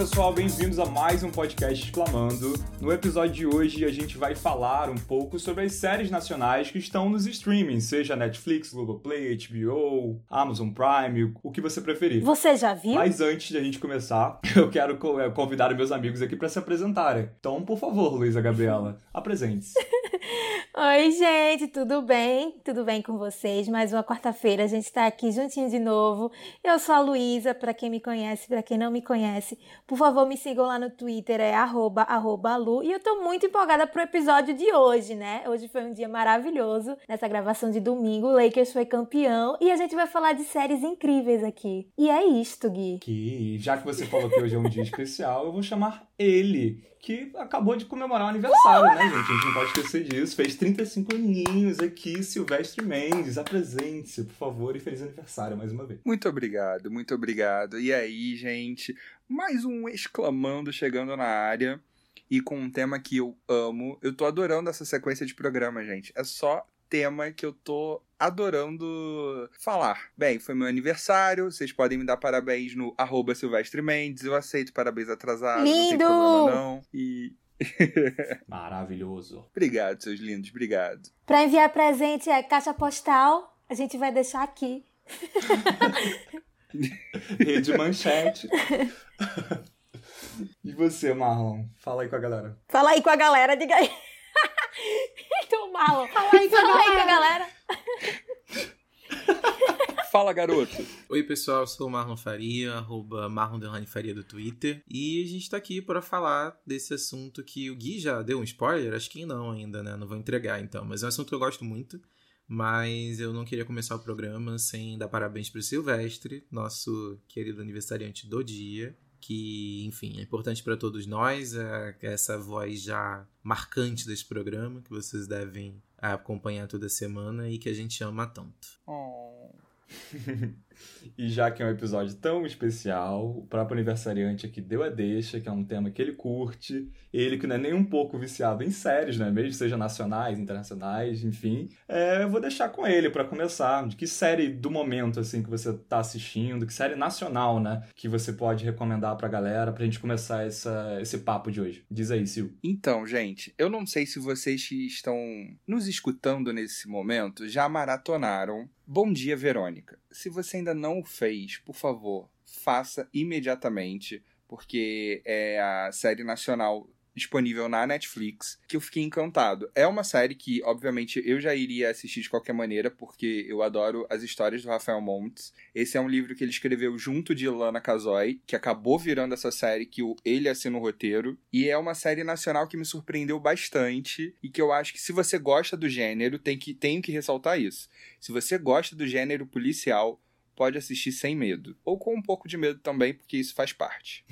pessoal, bem-vindos a mais um podcast Exclamando. No episódio de hoje a gente vai falar um pouco sobre as séries nacionais que estão nos streamings, seja Netflix, Globoplay, HBO, Amazon Prime, o que você preferir. Você já viu? Mas antes de a gente começar, eu quero eh, convidar meus amigos aqui para se apresentarem. Então, por favor, Luísa Gabriela, apresente-se. Oi, gente, tudo bem? Tudo bem com vocês? Mais uma quarta-feira, a gente está aqui juntinho de novo. Eu sou a Luísa, para quem me conhece, para quem não me conhece, por favor, me sigam lá no Twitter, é arroba, arroba Lu. E eu tô muito empolgada pro episódio de hoje, né? Hoje foi um dia maravilhoso, nessa gravação de domingo, o Lakers foi campeão e a gente vai falar de séries incríveis aqui. E é isto, Gui. Que, já que você falou que hoje é um dia especial, eu vou chamar ele, que acabou de comemorar o aniversário, né, gente? A gente não pode esquecer disso. Fez 35 aninhos aqui, Silvestre Mendes. Apresente-se, por favor, e feliz aniversário mais uma vez. Muito obrigado, muito obrigado. E aí, gente, mais um exclamando chegando na área. E com um tema que eu amo. Eu tô adorando essa sequência de programa, gente. É só tema que eu tô adorando falar. Bem, foi meu aniversário, vocês podem me dar parabéns no arroba Silvestre Mendes, eu aceito parabéns atrasados, Lindo! não tem problema não. E... Maravilhoso. obrigado, seus lindos, obrigado. Para enviar presente é caixa postal, a gente vai deixar aqui. Rede Manchete. e você, Marlon? Fala aí com a galera. Fala aí com a galera, diga aí. então, Marlon, fala aí com a, fala aí com a galera. Fala, garoto. Oi, pessoal, eu sou o Marlon Faria, arroba Marlon Faria do Twitter. E a gente tá aqui para falar desse assunto que o Gui já deu um spoiler, acho que não ainda, né? Não vou entregar então, mas é um assunto que eu gosto muito. Mas eu não queria começar o programa sem dar parabéns pro Silvestre, nosso querido aniversariante do dia, que, enfim, é importante para todos nós, é essa voz já marcante desse programa, que vocês devem acompanhar toda semana e que a gente ama tanto. Oh. e já que é um episódio tão especial, o próprio aniversariante aqui deu a deixa, que é um tema que ele curte, ele que não é nem um pouco viciado em séries, né? Mesmo seja nacionais, internacionais, enfim. É, eu vou deixar com ele para começar. De que série do momento, assim, que você tá assistindo, que série nacional, né? Que você pode recomendar pra galera pra gente começar essa, esse papo de hoje. Diz aí, Sil. Então, gente, eu não sei se vocês que estão nos escutando nesse momento já maratonaram Bom Dia, Verônica. Se você ainda não o fez, por favor, faça imediatamente, porque é a série nacional disponível na Netflix, que eu fiquei encantado. É uma série que, obviamente, eu já iria assistir de qualquer maneira, porque eu adoro as histórias do Rafael Montes. Esse é um livro que ele escreveu junto de Lana Casoy, que acabou virando essa série que ele assina o roteiro. E é uma série nacional que me surpreendeu bastante e que eu acho que se você gosta do gênero, tem que, tenho que ressaltar isso. Se você gosta do gênero policial, pode assistir sem medo. Ou com um pouco de medo também, porque isso faz parte.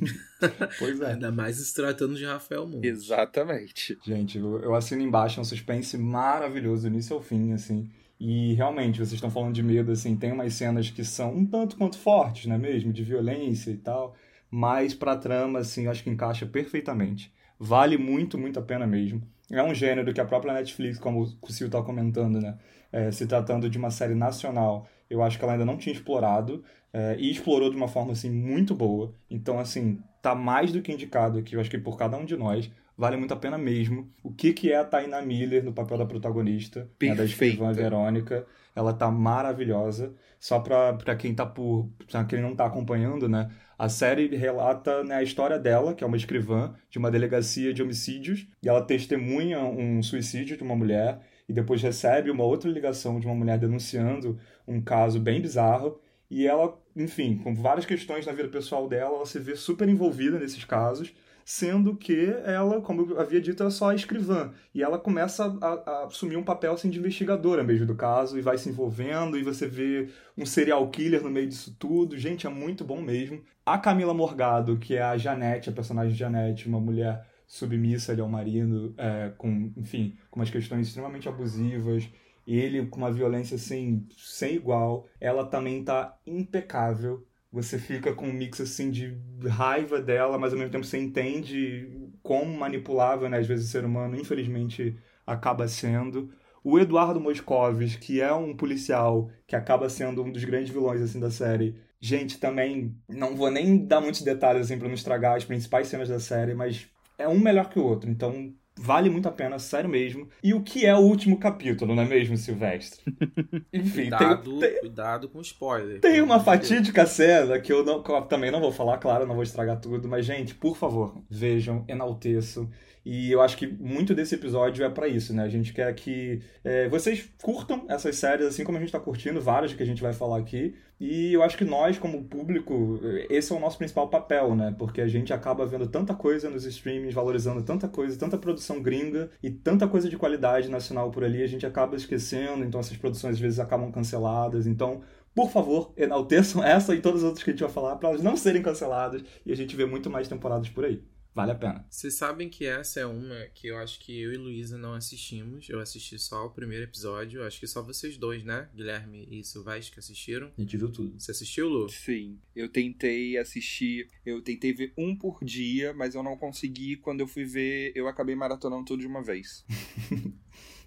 pois é. Ainda mais se tratando de Rafael Montes. Exatamente. Gente, eu, eu assino embaixo, é um suspense maravilhoso, do início ao fim, assim. E realmente, vocês estão falando de medo, assim, tem umas cenas que são um tanto quanto fortes, não é mesmo? De violência e tal. Mas pra trama, assim, acho que encaixa perfeitamente. Vale muito, muito a pena mesmo. É um gênero que a própria Netflix, como o Sil tá comentando, né? É, se tratando de uma série nacional, eu acho que ela ainda não tinha explorado é, e explorou de uma forma assim muito boa. Então assim tá mais do que indicado aqui, eu acho que por cada um de nós vale muito a pena mesmo. O que que é a Taina Miller no papel da protagonista, né, da escrivã Verônica? Ela tá maravilhosa. Só para quem tá por, pra quem não tá acompanhando, né? A série relata né, a história dela, que é uma escrivã de uma delegacia de homicídios, e ela testemunha um suicídio de uma mulher e depois recebe uma outra ligação de uma mulher denunciando um caso bem bizarro. E ela, enfim, com várias questões na vida pessoal dela, ela se vê super envolvida nesses casos, sendo que ela, como eu havia dito, é só escrivã. E ela começa a, a, assumir um papel assim, de investigadora mesmo do caso, e vai se envolvendo, e você vê um serial killer no meio disso tudo. Gente, é muito bom mesmo. A Camila Morgado, que é a Janete, a personagem de Janete, uma mulher submissa ali ao marido, é, com, enfim, com umas questões extremamente abusivas, ele com uma violência assim, sem igual. Ela também tá impecável. Você fica com um mix assim de raiva dela, mas ao mesmo tempo você entende como manipulável, né? Às vezes o ser humano, infelizmente, acaba sendo. O Eduardo Moscovis, que é um policial que acaba sendo um dos grandes vilões assim da série. Gente, também não vou nem dar muitos detalhes assim para não estragar as principais cenas da série, mas é um melhor que o outro. Então, Vale muito a pena, sério mesmo. E o que é o último capítulo, não é mesmo, Silvestre? Enfim, cuidado, tem, cuidado com spoiler. Tem uma fatídica cena que eu, não, que eu também não vou falar, claro, não vou estragar tudo, mas, gente, por favor, vejam, enalteçam. E eu acho que muito desse episódio é para isso, né? A gente quer que é, vocês curtam essas séries, assim como a gente tá curtindo várias que a gente vai falar aqui. E eu acho que nós, como público, esse é o nosso principal papel, né? Porque a gente acaba vendo tanta coisa nos streams, valorizando tanta coisa, tanta produção gringa e tanta coisa de qualidade nacional por ali, a gente acaba esquecendo, então essas produções às vezes acabam canceladas. Então, por favor, enalteçam essa e todas as outras que a gente vai falar para elas não serem canceladas e a gente vê muito mais temporadas por aí. Vale a pena. Vocês sabem que essa é uma que eu acho que eu e Luísa não assistimos. Eu assisti só o primeiro episódio. Acho que só vocês dois, né? Guilherme e Silvestre que assistiram. A gente viu tudo. Você assistiu, Lu? Sim. Eu tentei assistir. Eu tentei ver um por dia, mas eu não consegui. Quando eu fui ver, eu acabei maratonando tudo de uma vez.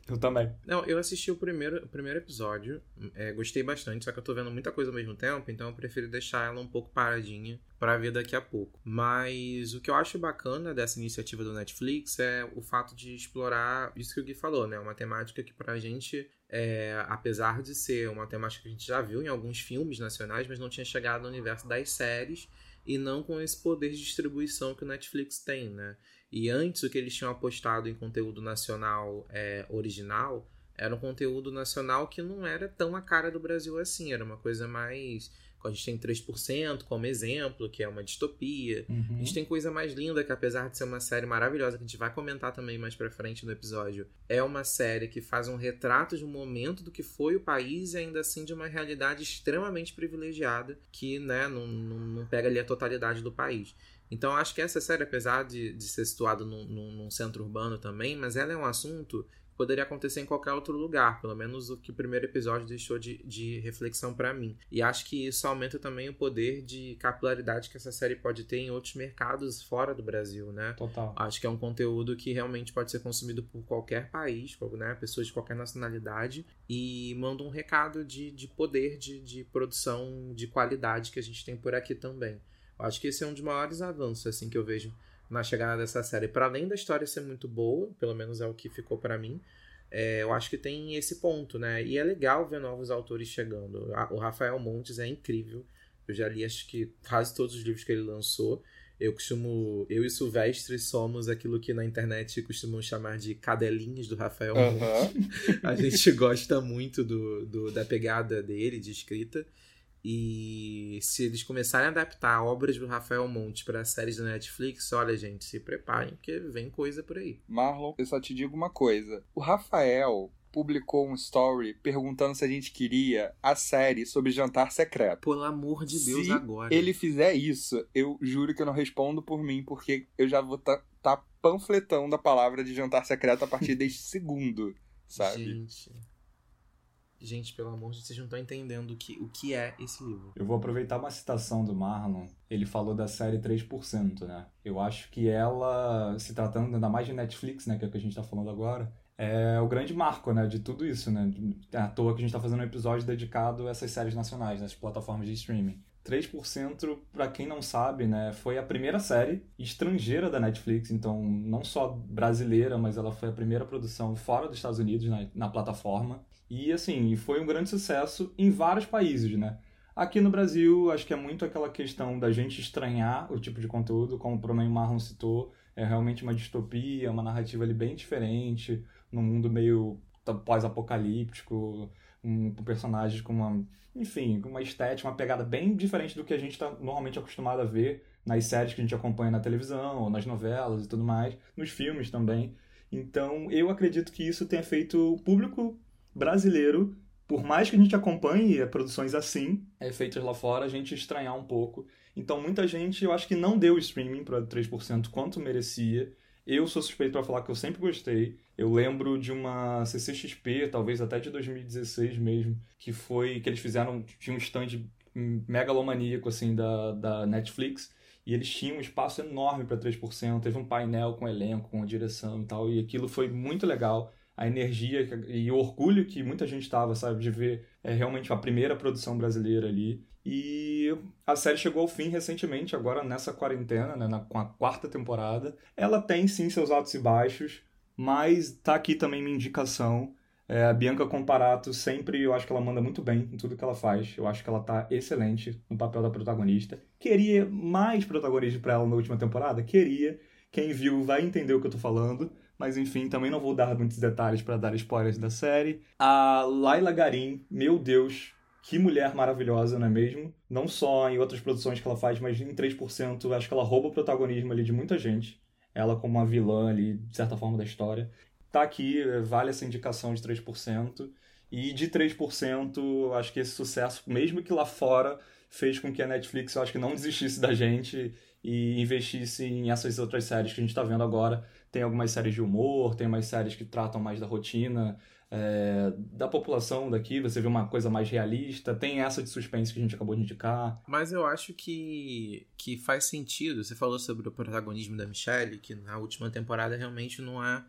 Eu também. Não, eu assisti o primeiro, o primeiro episódio, é, gostei bastante, só que eu tô vendo muita coisa ao mesmo tempo, então eu prefiro deixar ela um pouco paradinha para ver daqui a pouco. Mas o que eu acho bacana dessa iniciativa do Netflix é o fato de explorar isso que o Gui falou, né? Uma temática que pra gente, é, apesar de ser uma temática que a gente já viu em alguns filmes nacionais, mas não tinha chegado no universo das séries e não com esse poder de distribuição que o Netflix tem, né? E antes o que eles tinham apostado em conteúdo nacional é, original era um conteúdo nacional que não era tão a cara do Brasil assim, era uma coisa mais a gente tem 3% como exemplo, que é uma distopia. Uhum. A gente tem coisa mais linda, que apesar de ser uma série maravilhosa, que a gente vai comentar também mais pra frente no episódio, é uma série que faz um retrato de um momento do que foi o país e ainda assim de uma realidade extremamente privilegiada, que né, não, não, não pega ali a totalidade do país. Então acho que essa série, apesar de, de ser situada num, num, num centro urbano também, mas ela é um assunto poderia acontecer em qualquer outro lugar, pelo menos o que o primeiro episódio deixou de, de reflexão para mim. E acho que isso aumenta também o poder de capilaridade que essa série pode ter em outros mercados fora do Brasil, né? Total. Acho que é um conteúdo que realmente pode ser consumido por qualquer país, né? Pessoas de qualquer nacionalidade e manda um recado de, de poder de, de produção de qualidade que a gente tem por aqui também. Acho que esse é um dos maiores avanços assim que eu vejo na chegada dessa série. Para além da história ser muito boa, pelo menos é o que ficou para mim, é, eu acho que tem esse ponto, né? E é legal ver novos autores chegando. O Rafael Montes é incrível. Eu já li acho que quase todos os livros que ele lançou. Eu costumo. Eu e Silvestre somos aquilo que na internet costumam chamar de cadelinhas do Rafael uhum. Montes. A gente gosta muito do, do, da pegada dele, de escrita. E se eles começarem a adaptar obras do Rafael Monte para séries da Netflix, olha, gente, se preparem, porque vem coisa por aí. Marlon, eu só te digo uma coisa. O Rafael publicou um story perguntando se a gente queria a série sobre jantar secreto. Pelo amor de Deus, se agora. ele fizer isso, eu juro que eu não respondo por mim, porque eu já vou estar tá, tá panfletando a palavra de jantar secreto a partir deste segundo, sabe? Gente. Gente, pelo amor de Deus, vocês não estão entendendo o que, o que é esse livro. Eu vou aproveitar uma citação do Marlon. Ele falou da série 3%, né? Eu acho que ela, se tratando ainda mais de Netflix, né? Que é o que a gente tá falando agora, é o grande marco, né? De tudo isso, né? É à toa que a gente tá fazendo um episódio dedicado a essas séries nacionais, nas plataformas de streaming. 3%, para quem não sabe, né, foi a primeira série estrangeira da Netflix, então não só brasileira, mas ela foi a primeira produção fora dos Estados Unidos na, na plataforma. E assim, foi um grande sucesso em vários países, né? Aqui no Brasil, acho que é muito aquela questão da gente estranhar o tipo de conteúdo, como o Promen Marlon citou, é realmente uma distopia, uma narrativa ali bem diferente, num mundo meio pós-apocalíptico, um, com personagens com uma, enfim, com uma estética, uma pegada bem diferente do que a gente está normalmente acostumado a ver nas séries que a gente acompanha na televisão, ou nas novelas e tudo mais, nos filmes também. Então, eu acredito que isso tenha feito o público brasileiro, por mais que a gente acompanhe produções assim, é, feitas lá fora, a gente estranhar um pouco. Então, muita gente, eu acho que não deu streaming para 3% quanto merecia. Eu sou suspeito para falar que eu sempre gostei. Eu lembro de uma CCXP, talvez até de 2016 mesmo, que foi que eles fizeram, tinha um stand megalomaníaco assim da, da Netflix, e eles tinham um espaço enorme para 3%, teve um painel com elenco, com direção e tal, e aquilo foi muito legal a energia e o orgulho que muita gente estava, sabe, de ver é, realmente a primeira produção brasileira ali. E a série chegou ao fim recentemente, agora nessa quarentena, né, na, com a quarta temporada. Ela tem sim seus altos e baixos, mas tá aqui também minha indicação. É, a Bianca Comparato sempre, eu acho que ela manda muito bem em tudo que ela faz. Eu acho que ela tá excelente no papel da protagonista. Queria mais protagonismo para ela na última temporada? Queria. Quem viu vai entender o que eu tô falando. Mas enfim, também não vou dar muitos detalhes para dar spoilers da série. A Laila Garim, meu Deus, que mulher maravilhosa, não é mesmo? Não só em outras produções que ela faz, mas em 3%, acho que ela rouba o protagonismo ali de muita gente. Ela como uma vilã ali, de certa forma, da história. Tá aqui, vale essa indicação de 3%. E de 3%, acho que esse sucesso, mesmo que lá fora, fez com que a Netflix, eu acho que não desistisse da gente e investisse em essas outras séries que a gente está vendo agora. Tem algumas séries de humor, tem umas séries que tratam mais da rotina é, da população daqui, você vê uma coisa mais realista, tem essa de suspense que a gente acabou de indicar. Mas eu acho que, que faz sentido. Você falou sobre o protagonismo da Michelle, que na última temporada realmente não é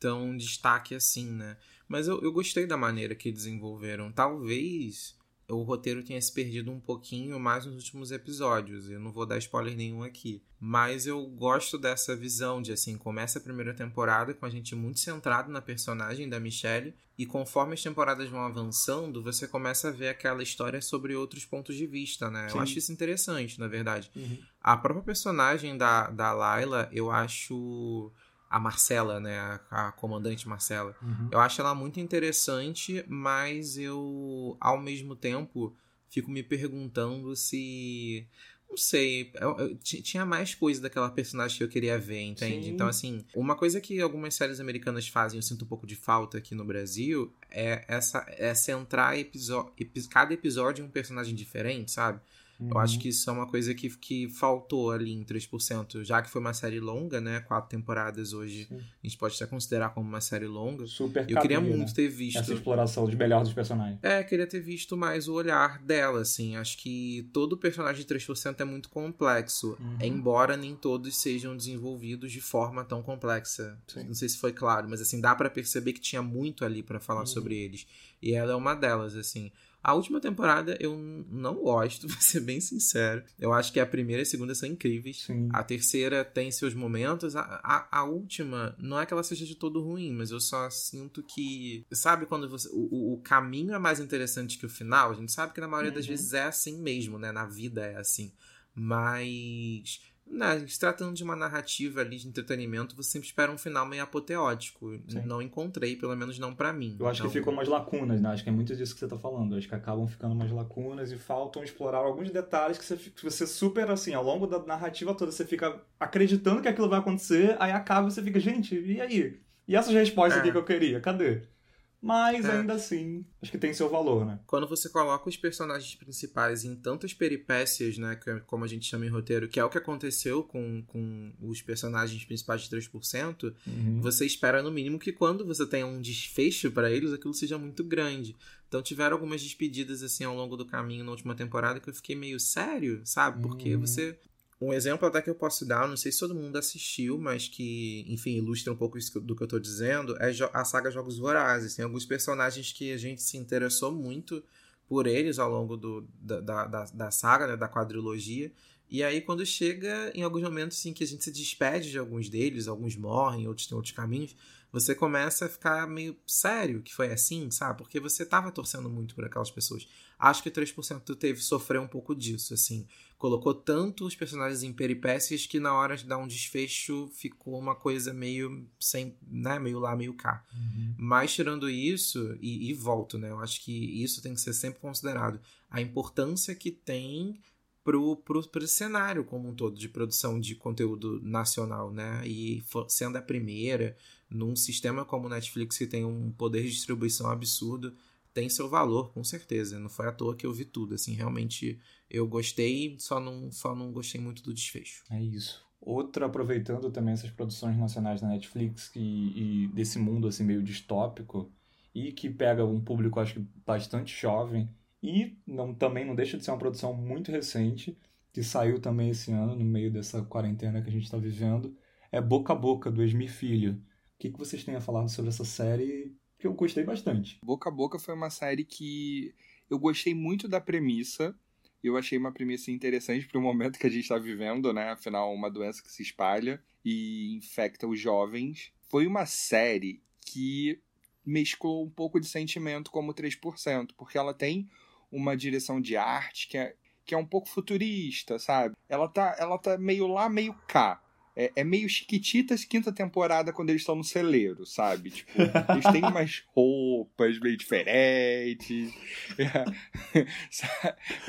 tão destaque assim, né? Mas eu, eu gostei da maneira que desenvolveram. Talvez o roteiro tenha se perdido um pouquinho mais nos últimos episódios. Eu não vou dar spoiler nenhum aqui. Mas eu gosto dessa visão de assim, começa a primeira temporada com a gente muito centrado na personagem da Michelle. E conforme as temporadas vão avançando, você começa a ver aquela história sobre outros pontos de vista, né? Sim. Eu acho isso interessante, na verdade. Uhum. A própria personagem da, da Layla, eu acho a Marcela, né? A, a comandante Marcela. Uhum. Eu acho ela muito interessante, mas eu, ao mesmo tempo, fico me perguntando se. Não sei, eu, eu, tinha mais coisa daquela personagem que eu queria ver, entende? Sim. Então, assim, uma coisa que algumas séries americanas fazem, eu sinto um pouco de falta aqui no Brasil, é essa é centrar episódio, cada episódio em um personagem diferente, sabe? Uhum. Eu acho uhum. que isso é uma coisa que, que faltou ali em 3%, já que foi uma série longa, né? Quatro temporadas hoje, Sim. a gente pode até considerar como uma série longa. Super Eu queria muito né? ter visto. Essa exploração de melhor dos personagens. É, queria ter visto mais o olhar dela, assim. Acho que todo personagem de 3% é muito complexo, uhum. embora nem todos sejam desenvolvidos de forma tão complexa. Sim. Não sei se foi claro, mas assim, dá para perceber que tinha muito ali para falar uhum. sobre eles. E ela é uma delas, assim. A última temporada eu não gosto, vou ser bem sincero. Eu acho que a primeira e a segunda são incríveis. Sim. A terceira tem seus momentos. A, a, a, última, não é que ela seja de todo ruim, mas eu só sinto que. Sabe quando você. O, o caminho é mais interessante que o final? A gente sabe que na maioria uhum. das vezes é assim mesmo, né? Na vida é assim. Mas né, se tratando de uma narrativa ali de entretenimento, você sempre espera um final meio apoteótico. Sim. Não encontrei, pelo menos não para mim. Eu acho então... que ficam umas lacunas, né? Acho que é muito disso que você tá falando. Eu acho que acabam ficando umas lacunas e faltam explorar alguns detalhes que você, que você super, assim, ao longo da narrativa toda, você fica acreditando que aquilo vai acontecer, aí acaba e você fica, gente, e aí? E essas respostas é. aqui que eu queria, cadê? Mas é. ainda assim, acho que tem seu valor, né? Quando você coloca os personagens principais em tantas peripécias, né? É como a gente chama em roteiro, que é o que aconteceu com, com os personagens principais de 3%, uhum. você espera no mínimo que quando você tenha um desfecho para eles, aquilo seja muito grande. Então tiveram algumas despedidas assim ao longo do caminho na última temporada que eu fiquei meio sério, sabe? Porque uhum. você um exemplo até que eu posso dar, não sei se todo mundo assistiu, mas que, enfim, ilustra um pouco isso do que eu tô dizendo, é a saga Jogos Vorazes. Tem alguns personagens que a gente se interessou muito por eles ao longo do, da, da, da saga, né, da quadrilogia. E aí, quando chega em alguns momentos assim, que a gente se despede de alguns deles, alguns morrem, outros têm outros caminhos, você começa a ficar meio sério que foi assim, sabe? Porque você tava torcendo muito por aquelas pessoas. Acho que 3% teve sofrer um pouco disso, assim. Colocou tanto os personagens em peripécias que na hora de dar um desfecho ficou uma coisa meio sem, né, meio lá, meio cá. Uhum. Mas tirando isso, e, e volto, né? Eu acho que isso tem que ser sempre considerado. A importância que tem pro, pro, pro cenário como um todo de produção de conteúdo nacional, né? E for, sendo a primeira, num sistema como o Netflix que tem um poder de distribuição absurdo, tem seu valor, com certeza. Não foi à toa que eu vi tudo, assim, realmente eu gostei, só não, só não gostei muito do desfecho. É isso. Outra, aproveitando também essas produções nacionais da Netflix e, e desse mundo assim meio distópico e que pega um público acho que bastante jovem e não, também não deixa de ser uma produção muito recente que saiu também esse ano no meio dessa quarentena que a gente está vivendo é Boca a Boca do Esmir Filho que, que vocês têm a falar sobre essa série que eu gostei bastante. Boca a Boca foi uma série que eu gostei muito da premissa. Eu achei uma premissa interessante para o momento que a gente está vivendo, né? Afinal, uma doença que se espalha e infecta os jovens. Foi uma série que mesclou um pouco de sentimento como 3%, porque ela tem uma direção de arte que é, que é um pouco futurista, sabe? Ela tá, ela tá meio lá, meio cá. É, é, meio Chiquititas quinta temporada quando eles estão no celeiro, sabe? Tipo, eles têm umas roupas meio diferentes. É,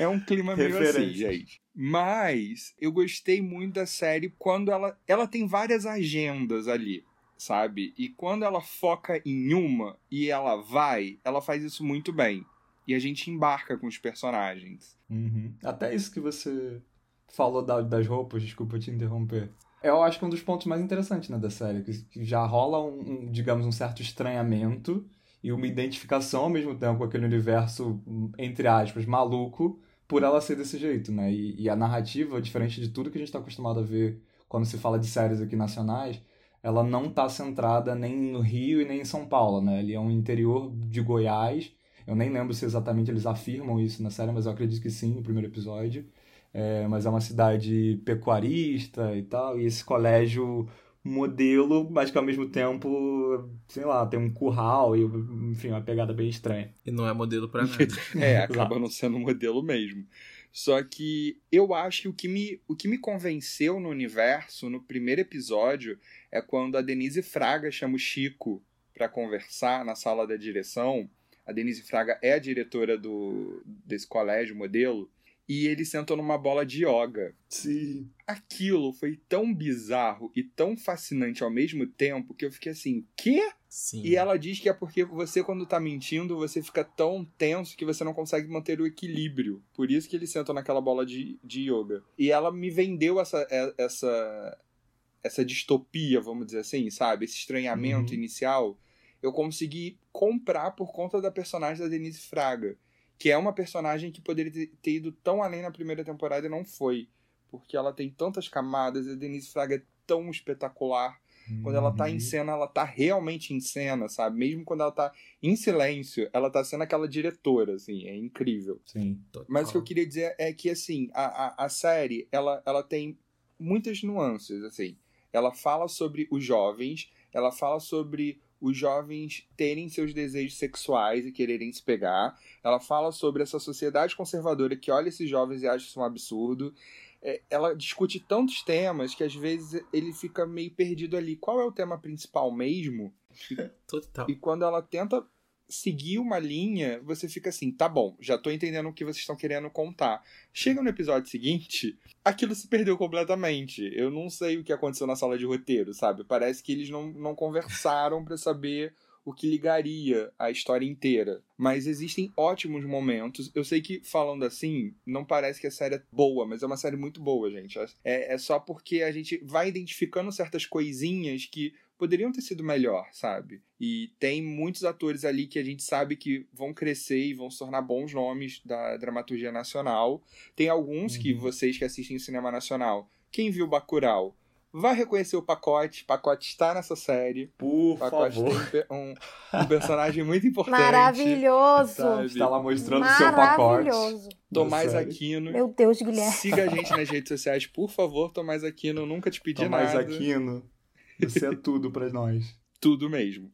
é um clima meio assim, gente. Mas eu gostei muito da série quando ela, ela tem várias agendas ali, sabe? E quando ela foca em uma e ela vai, ela faz isso muito bem. E a gente embarca com os personagens. Uhum. Até isso que você falou das roupas, desculpa te interromper eu acho que é um dos pontos mais interessantes né, da série, que já rola um, um, digamos, um certo estranhamento e uma identificação ao mesmo tempo com aquele universo, entre aspas, maluco, por ela ser desse jeito, né? E, e a narrativa, diferente de tudo que a gente está acostumado a ver quando se fala de séries aqui nacionais, ela não está centrada nem no Rio e nem em São Paulo, né? Ele é um interior de Goiás. Eu nem lembro se exatamente eles afirmam isso na série, mas eu acredito que sim, no primeiro episódio é, mas é uma cidade pecuarista e tal, e esse colégio modelo, mas que ao mesmo tempo, sei lá, tem um curral e, enfim, uma pegada bem estranha. E não é modelo para nada. é, acaba não sendo modelo mesmo. Só que eu acho que o que me, o que me convenceu no universo, no primeiro episódio, é quando a Denise Fraga chama o Chico para conversar na sala da direção. A Denise Fraga é a diretora do, desse colégio modelo e ele sentou numa bola de yoga. Sim. Aquilo foi tão bizarro e tão fascinante ao mesmo tempo que eu fiquei assim, quê? Sim. E ela diz que é porque você, quando tá mentindo, você fica tão tenso que você não consegue manter o equilíbrio. Por isso que ele sentou naquela bola de, de yoga. E ela me vendeu essa, é, essa, essa distopia, vamos dizer assim, sabe? Esse estranhamento uhum. inicial. Eu consegui comprar por conta da personagem da Denise Fraga que é uma personagem que poderia ter ido tão além na primeira temporada e não foi. Porque ela tem tantas camadas, e a Denise Fraga é tão espetacular. Uhum. Quando ela tá em uhum. cena, ela tá realmente em cena, sabe? Mesmo quando ela tá em silêncio, ela tá sendo aquela diretora, assim, é incrível. Sim. Total. Mas o que eu queria dizer é que, assim, a, a, a série, ela, ela tem muitas nuances, assim. Ela fala sobre os jovens, ela fala sobre os jovens terem seus desejos sexuais e quererem se pegar. Ela fala sobre essa sociedade conservadora que olha esses jovens e acha isso um absurdo. É, ela discute tantos temas que às vezes ele fica meio perdido ali. Qual é o tema principal mesmo? Total. E quando ela tenta seguir uma linha, você fica assim, tá bom, já tô entendendo o que vocês estão querendo contar. Chega no episódio seguinte, aquilo se perdeu completamente. Eu não sei o que aconteceu na sala de roteiro, sabe? Parece que eles não, não conversaram para saber o que ligaria a história inteira. Mas existem ótimos momentos. Eu sei que, falando assim, não parece que a série é boa, mas é uma série muito boa, gente. É, é só porque a gente vai identificando certas coisinhas que poderiam ter sido melhor, sabe? E tem muitos atores ali que a gente sabe que vão crescer e vão se tornar bons nomes da dramaturgia nacional. Tem alguns uhum. que vocês que assistem o cinema nacional, quem viu Bacurau, vai reconhecer o pacote. Pacote está nessa série. Por o pacote favor. tem um, um personagem muito importante. Maravilhoso. Sabe? Está lá mostrando o seu pacote. Tomás Aquino. Meu Deus, Guilherme. Siga a gente nas redes sociais, por favor, Tomás Aquino. Nunca te pedi Tomás nada. Tomás Aquino. Você é tudo para nós. Tudo mesmo.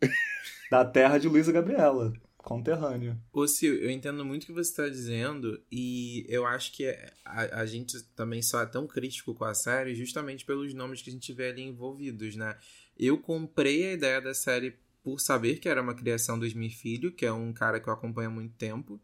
Da terra de Luísa Gabriela, conterrâneo. Ô, Sil, eu entendo muito o que você está dizendo e eu acho que a, a gente também só é tão crítico com a série justamente pelos nomes que a gente vê ali envolvidos, né? Eu comprei a ideia da série por saber que era uma criação do Esmir Filho, que é um cara que eu acompanho há muito tempo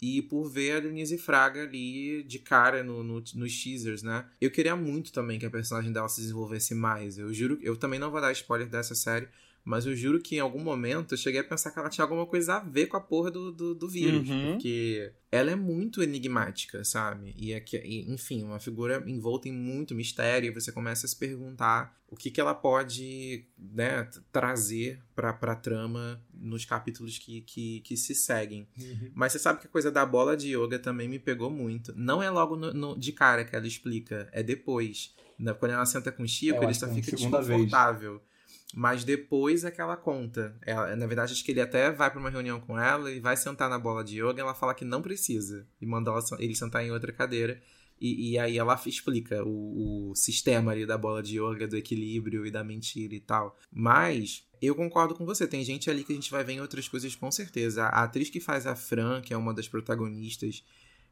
e por ver a Denise Fraga ali de cara no, no, nos teasers, né? Eu queria muito também que a personagem dela se desenvolvesse mais. Eu juro, eu também não vou dar spoiler dessa série, mas eu juro que em algum momento eu cheguei a pensar que ela tinha alguma coisa a ver com a porra do, do, do vírus. Uhum. Porque ela é muito enigmática, sabe? E, é e, enfim, uma figura envolta em muito mistério. E você começa a se perguntar o que, que ela pode né, trazer pra, pra trama nos capítulos que, que, que se seguem. Uhum. Mas você sabe que a coisa da bola de yoga também me pegou muito. Não é logo no, no, de cara que ela explica, é depois. Quando ela senta com o Chico, é, ele só fica desconfortável. Vez Mas depois é que ela conta. Ela, na verdade, acho que ele até vai para uma reunião com ela e vai sentar na bola de yoga e ela fala que não precisa. E manda ela, ele sentar em outra cadeira. E, e aí ela explica o, o, sistema ali da bola de yoga, do equilíbrio e da mentira e tal. Mas eu concordo com você. Tem gente ali que a gente vai ver em outras coisas com certeza. A atriz que faz a Fran, que é uma das protagonistas,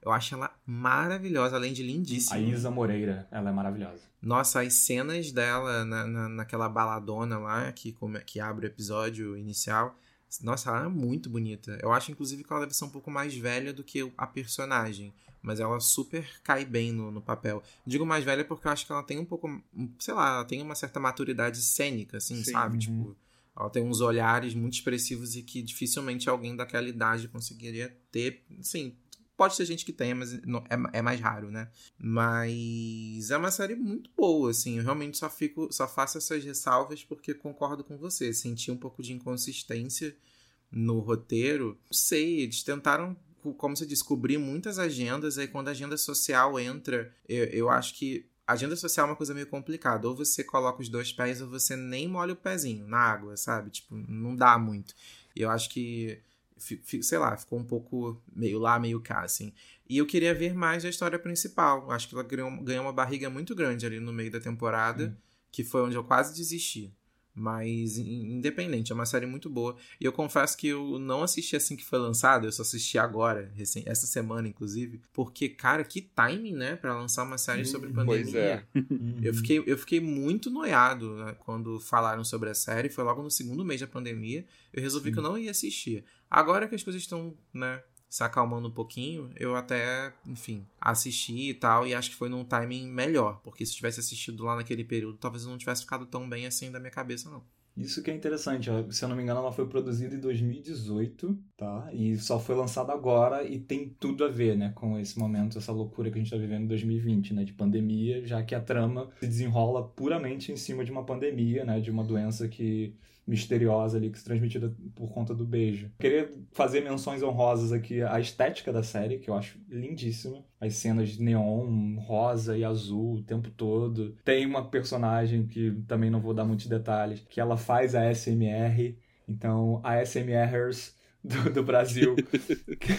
eu acho ela maravilhosa, além de lindíssima. A Isa Moreira, ela é maravilhosa. Nossa, as cenas dela na, na, naquela baladona lá, que, que abre o episódio inicial, nossa, ela é muito bonita. Eu acho, inclusive, que ela deve ser um pouco mais velha do que a personagem. Mas ela super cai bem no, no papel. Digo mais velha porque eu acho que ela tem um pouco. Sei lá, ela tem uma certa maturidade cênica, assim, Sim. sabe? Uhum. Tipo, ela tem uns olhares muito expressivos e que dificilmente alguém daquela idade conseguiria ter. Sim, Pode ter gente que tenha, mas é, é mais raro, né? Mas é uma série muito boa, assim. Eu realmente só fico, só faço essas ressalvas porque concordo com você. Senti um pouco de inconsistência no roteiro. Não sei, eles tentaram, como você descobrir muitas agendas. Aí quando a agenda social entra, eu, eu acho que agenda social é uma coisa meio complicada. Ou você coloca os dois pés ou você nem molha o pezinho na água, sabe? Tipo, não dá muito. Eu acho que sei lá, ficou um pouco meio lá, meio cá, assim. E eu queria ver mais a história principal. Acho que ela ganhou, ganhou uma barriga muito grande ali no meio da temporada, Sim. que foi onde eu quase desisti. Mas, independente, é uma série muito boa. E eu confesso que eu não assisti assim que foi lançado, eu só assisti agora, essa semana, inclusive. Porque, cara, que timing, né? para lançar uma série sobre pandemia. Pois é. eu, fiquei, eu fiquei muito noiado né, quando falaram sobre a série. Foi logo no segundo mês da pandemia. Eu resolvi Sim. que eu não ia assistir. Agora que as coisas estão, né? Se acalmando um pouquinho, eu até, enfim, assisti e tal, e acho que foi num timing melhor, porque se tivesse assistido lá naquele período, talvez eu não tivesse ficado tão bem assim da minha cabeça, não. Isso que é interessante, se eu não me engano, ela foi produzida em 2018, tá? E só foi lançada agora e tem tudo a ver, né, com esse momento, essa loucura que a gente tá vivendo em 2020, né, de pandemia, já que a trama se desenrola puramente em cima de uma pandemia, né, de uma doença que misteriosa ali que se transmitida por conta do beijo. Queria fazer menções honrosas aqui à estética da série, que eu acho lindíssima. As cenas de neon, rosa e azul o tempo todo. Tem uma personagem que também não vou dar muitos detalhes, que ela faz a SMR. Então, a SMRers do, do Brasil.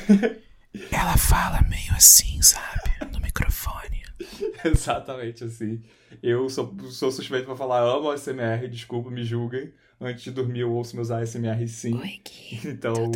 ela fala meio assim, sabe? No microfone. Exatamente assim. Eu sou, sou suspeito pra falar, amo a SMR, desculpa, me julguem antes de dormir eu ouço meus ASMR sim. Oi, Gui. Então,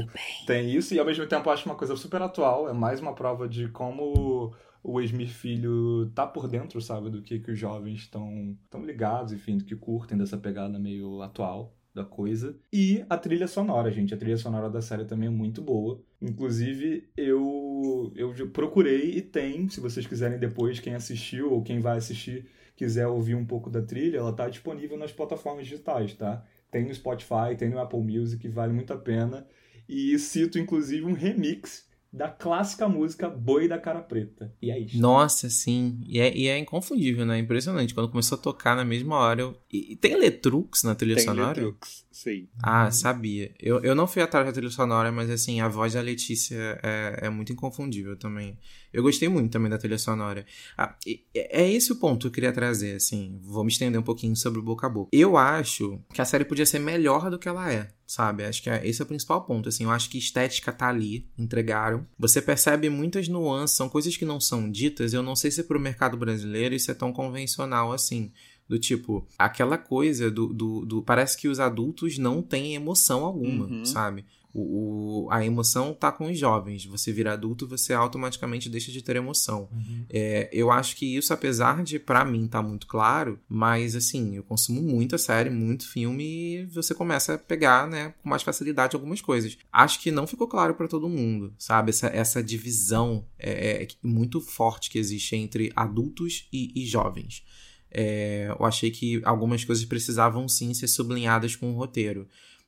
tem isso. E ao mesmo tempo eu acho uma coisa super atual. É mais uma prova de como o Esmir Filho tá por dentro, sabe? Do que, que os jovens estão tão ligados, enfim, do que curtem dessa pegada meio atual da coisa. E a trilha sonora, gente. A trilha sonora da série também é muito boa. Inclusive, eu, eu procurei e tem, se vocês quiserem depois, quem assistiu ou quem vai assistir, quiser ouvir um pouco da trilha, ela tá disponível nas plataformas digitais, tá? Tem no Spotify, tem no Apple Music, vale muito a pena. E cito inclusive um remix da clássica música Boi da Cara Preta. E é isso. Nossa, sim. E é, e é inconfundível, né? Impressionante. Quando começou a tocar na mesma hora. Eu... E, tem Letrux na trilha tem sonora? Letrux, sim. Ah, sabia. Eu, eu não fui atrás da trilha sonora, mas assim, a voz da Letícia é, é muito inconfundível também. Eu gostei muito também da trilha sonora. Ah, é esse o ponto que eu queria trazer, assim. Vou me estender um pouquinho sobre o boca a boca. Eu acho que a série podia ser melhor do que ela é, sabe? Acho que é, esse é o principal ponto, assim. Eu acho que estética tá ali, entregaram. Você percebe muitas nuances, são coisas que não são ditas. Eu não sei se pro mercado brasileiro isso é tão convencional assim. Do tipo, aquela coisa do, do, do, Parece que os adultos não têm emoção alguma, uhum. sabe? O, o, a emoção tá com os jovens. Você vira adulto, você automaticamente deixa de ter emoção. Uhum. É, eu acho que isso, apesar de para mim tá muito claro, mas assim, eu consumo muita série, muito filme e você começa a pegar, né, com mais facilidade algumas coisas. Acho que não ficou claro para todo mundo, sabe? Essa, essa divisão é, é, muito forte que existe entre adultos e, e jovens. É, eu achei que algumas coisas precisavam sim ser sublinhadas com o roteiro.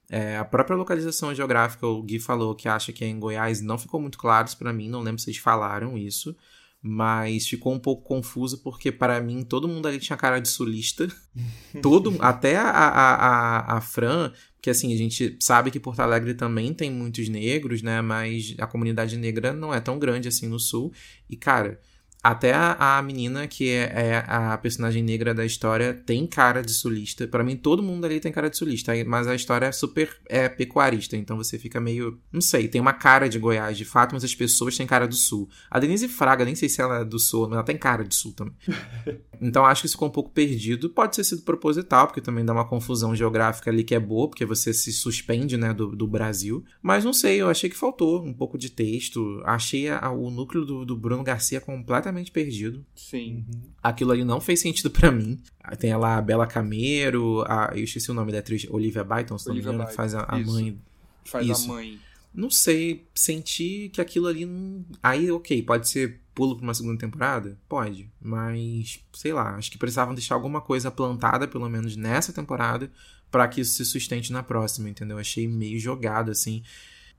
É, a própria localização geográfica, o Gui falou que acha que é em Goiás, não ficou muito claro isso para mim, não lembro se vocês falaram isso, mas ficou um pouco confuso porque para mim todo mundo ali tinha cara de sulista, todo, até a, a, a, a Fran, que assim, a gente sabe que Porto Alegre também tem muitos negros, né, mas a comunidade negra não é tão grande assim no sul, e cara, Até a, a menina, que é, é, a personagem negra da história, tem cara de sulista. para mim, todo mundo ali tem cara de sulista. Mas a história é super é, pecuarista. Então você fica meio. Não sei, tem uma cara de Goiás, de fato, mas as pessoas têm cara do sul. A Denise Fraga, nem sei se ela é do sul, mas ela tem cara de sul também. então acho que isso ficou um pouco perdido. Pode ter sido proposital, porque também dá uma confusão geográfica ali que é boa, porque você se suspende, né, do, do Brasil. Mas não sei, eu achei que faltou um pouco de texto. Achei a, o núcleo do, do Bruno Garcia completamente completamente perdido. Sim. Uhum. Aquilo ali não fez sentido para mim. Tem lá a Bela Camero, a, eu esqueci o nome da atriz, Olivia Byton, se não me engano, que faz a, a mãe. Faz Isso. a mãe. Não sei, senti que aquilo ali não... Aí, ok, pode ser pulo pra uma segunda temporada? Pode. Mas, sei lá, acho que precisavam deixar alguma coisa plantada, pelo menos nessa temporada, para que isso se sustente na próxima, entendeu? Achei meio jogado, assim.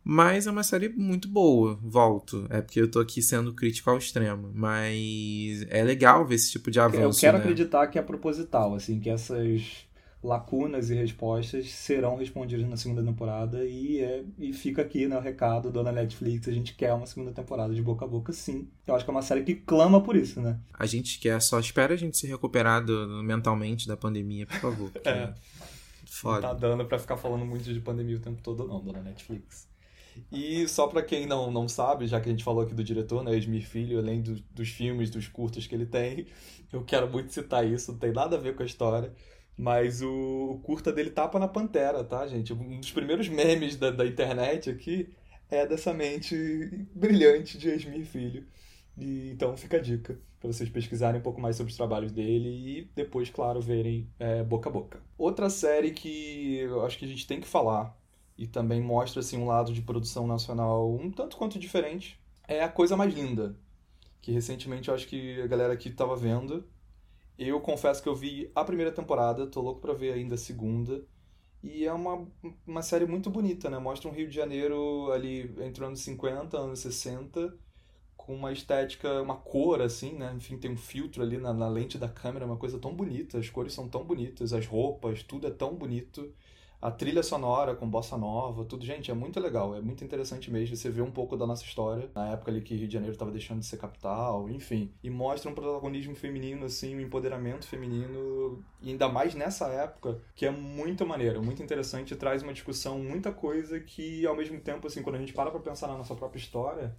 Mas é uma série muito boa, volto. É porque eu tô aqui sendo crítico ao extremo. Mas é legal ver esse tipo de avanço. Eu quero né? acreditar que é proposital, assim, que essas lacunas e respostas serão respondidas na segunda temporada e, é, e fica aqui né, o recado da Netflix, a gente quer uma segunda temporada de boca a boca sim. Eu acho que é uma série que clama por isso, né? A gente quer, só espera a gente se recuperar do, mentalmente da pandemia, por favor. é. Foda. Não tá dando pra ficar falando muito de pandemia o tempo todo não, dona Netflix. E só para quem não, não sabe, já que a gente falou aqui do diretor, né, Esmir Filho, além do, dos filmes, dos curtas que ele tem, eu quero muito citar isso, não tem nada a ver com a história. Mas o, o curta dele tapa na pantera, tá, gente? Um dos primeiros memes da, da internet aqui é dessa mente brilhante de Esmir Filho. E, então fica a dica para vocês pesquisarem um pouco mais sobre os trabalhos dele e depois, claro, verem é, boca a boca. Outra série que eu acho que a gente tem que falar e também mostra assim um lado de produção nacional um tanto quanto diferente. É a coisa mais linda, que recentemente eu acho que a galera aqui estava vendo. Eu confesso que eu vi a primeira temporada, tô louco para ver ainda a segunda. E é uma, uma série muito bonita, né? Mostra um Rio de Janeiro ali entre anos 50, anos 60, com uma estética, uma cor assim, né? Enfim, tem um filtro ali na, na lente da câmera, uma coisa tão bonita, as cores são tão bonitas, as roupas, tudo é tão bonito a trilha sonora com bossa nova, tudo, gente, é muito legal, é muito interessante mesmo. Você vê um pouco da nossa história, na época ali que Rio de Janeiro estava deixando de ser capital, enfim. E mostra um protagonismo feminino, assim, um empoderamento feminino, e ainda mais nessa época, que é muito maneiro, muito interessante, traz uma discussão, muita coisa que, ao mesmo tempo, assim, quando a gente para pra pensar na nossa própria história,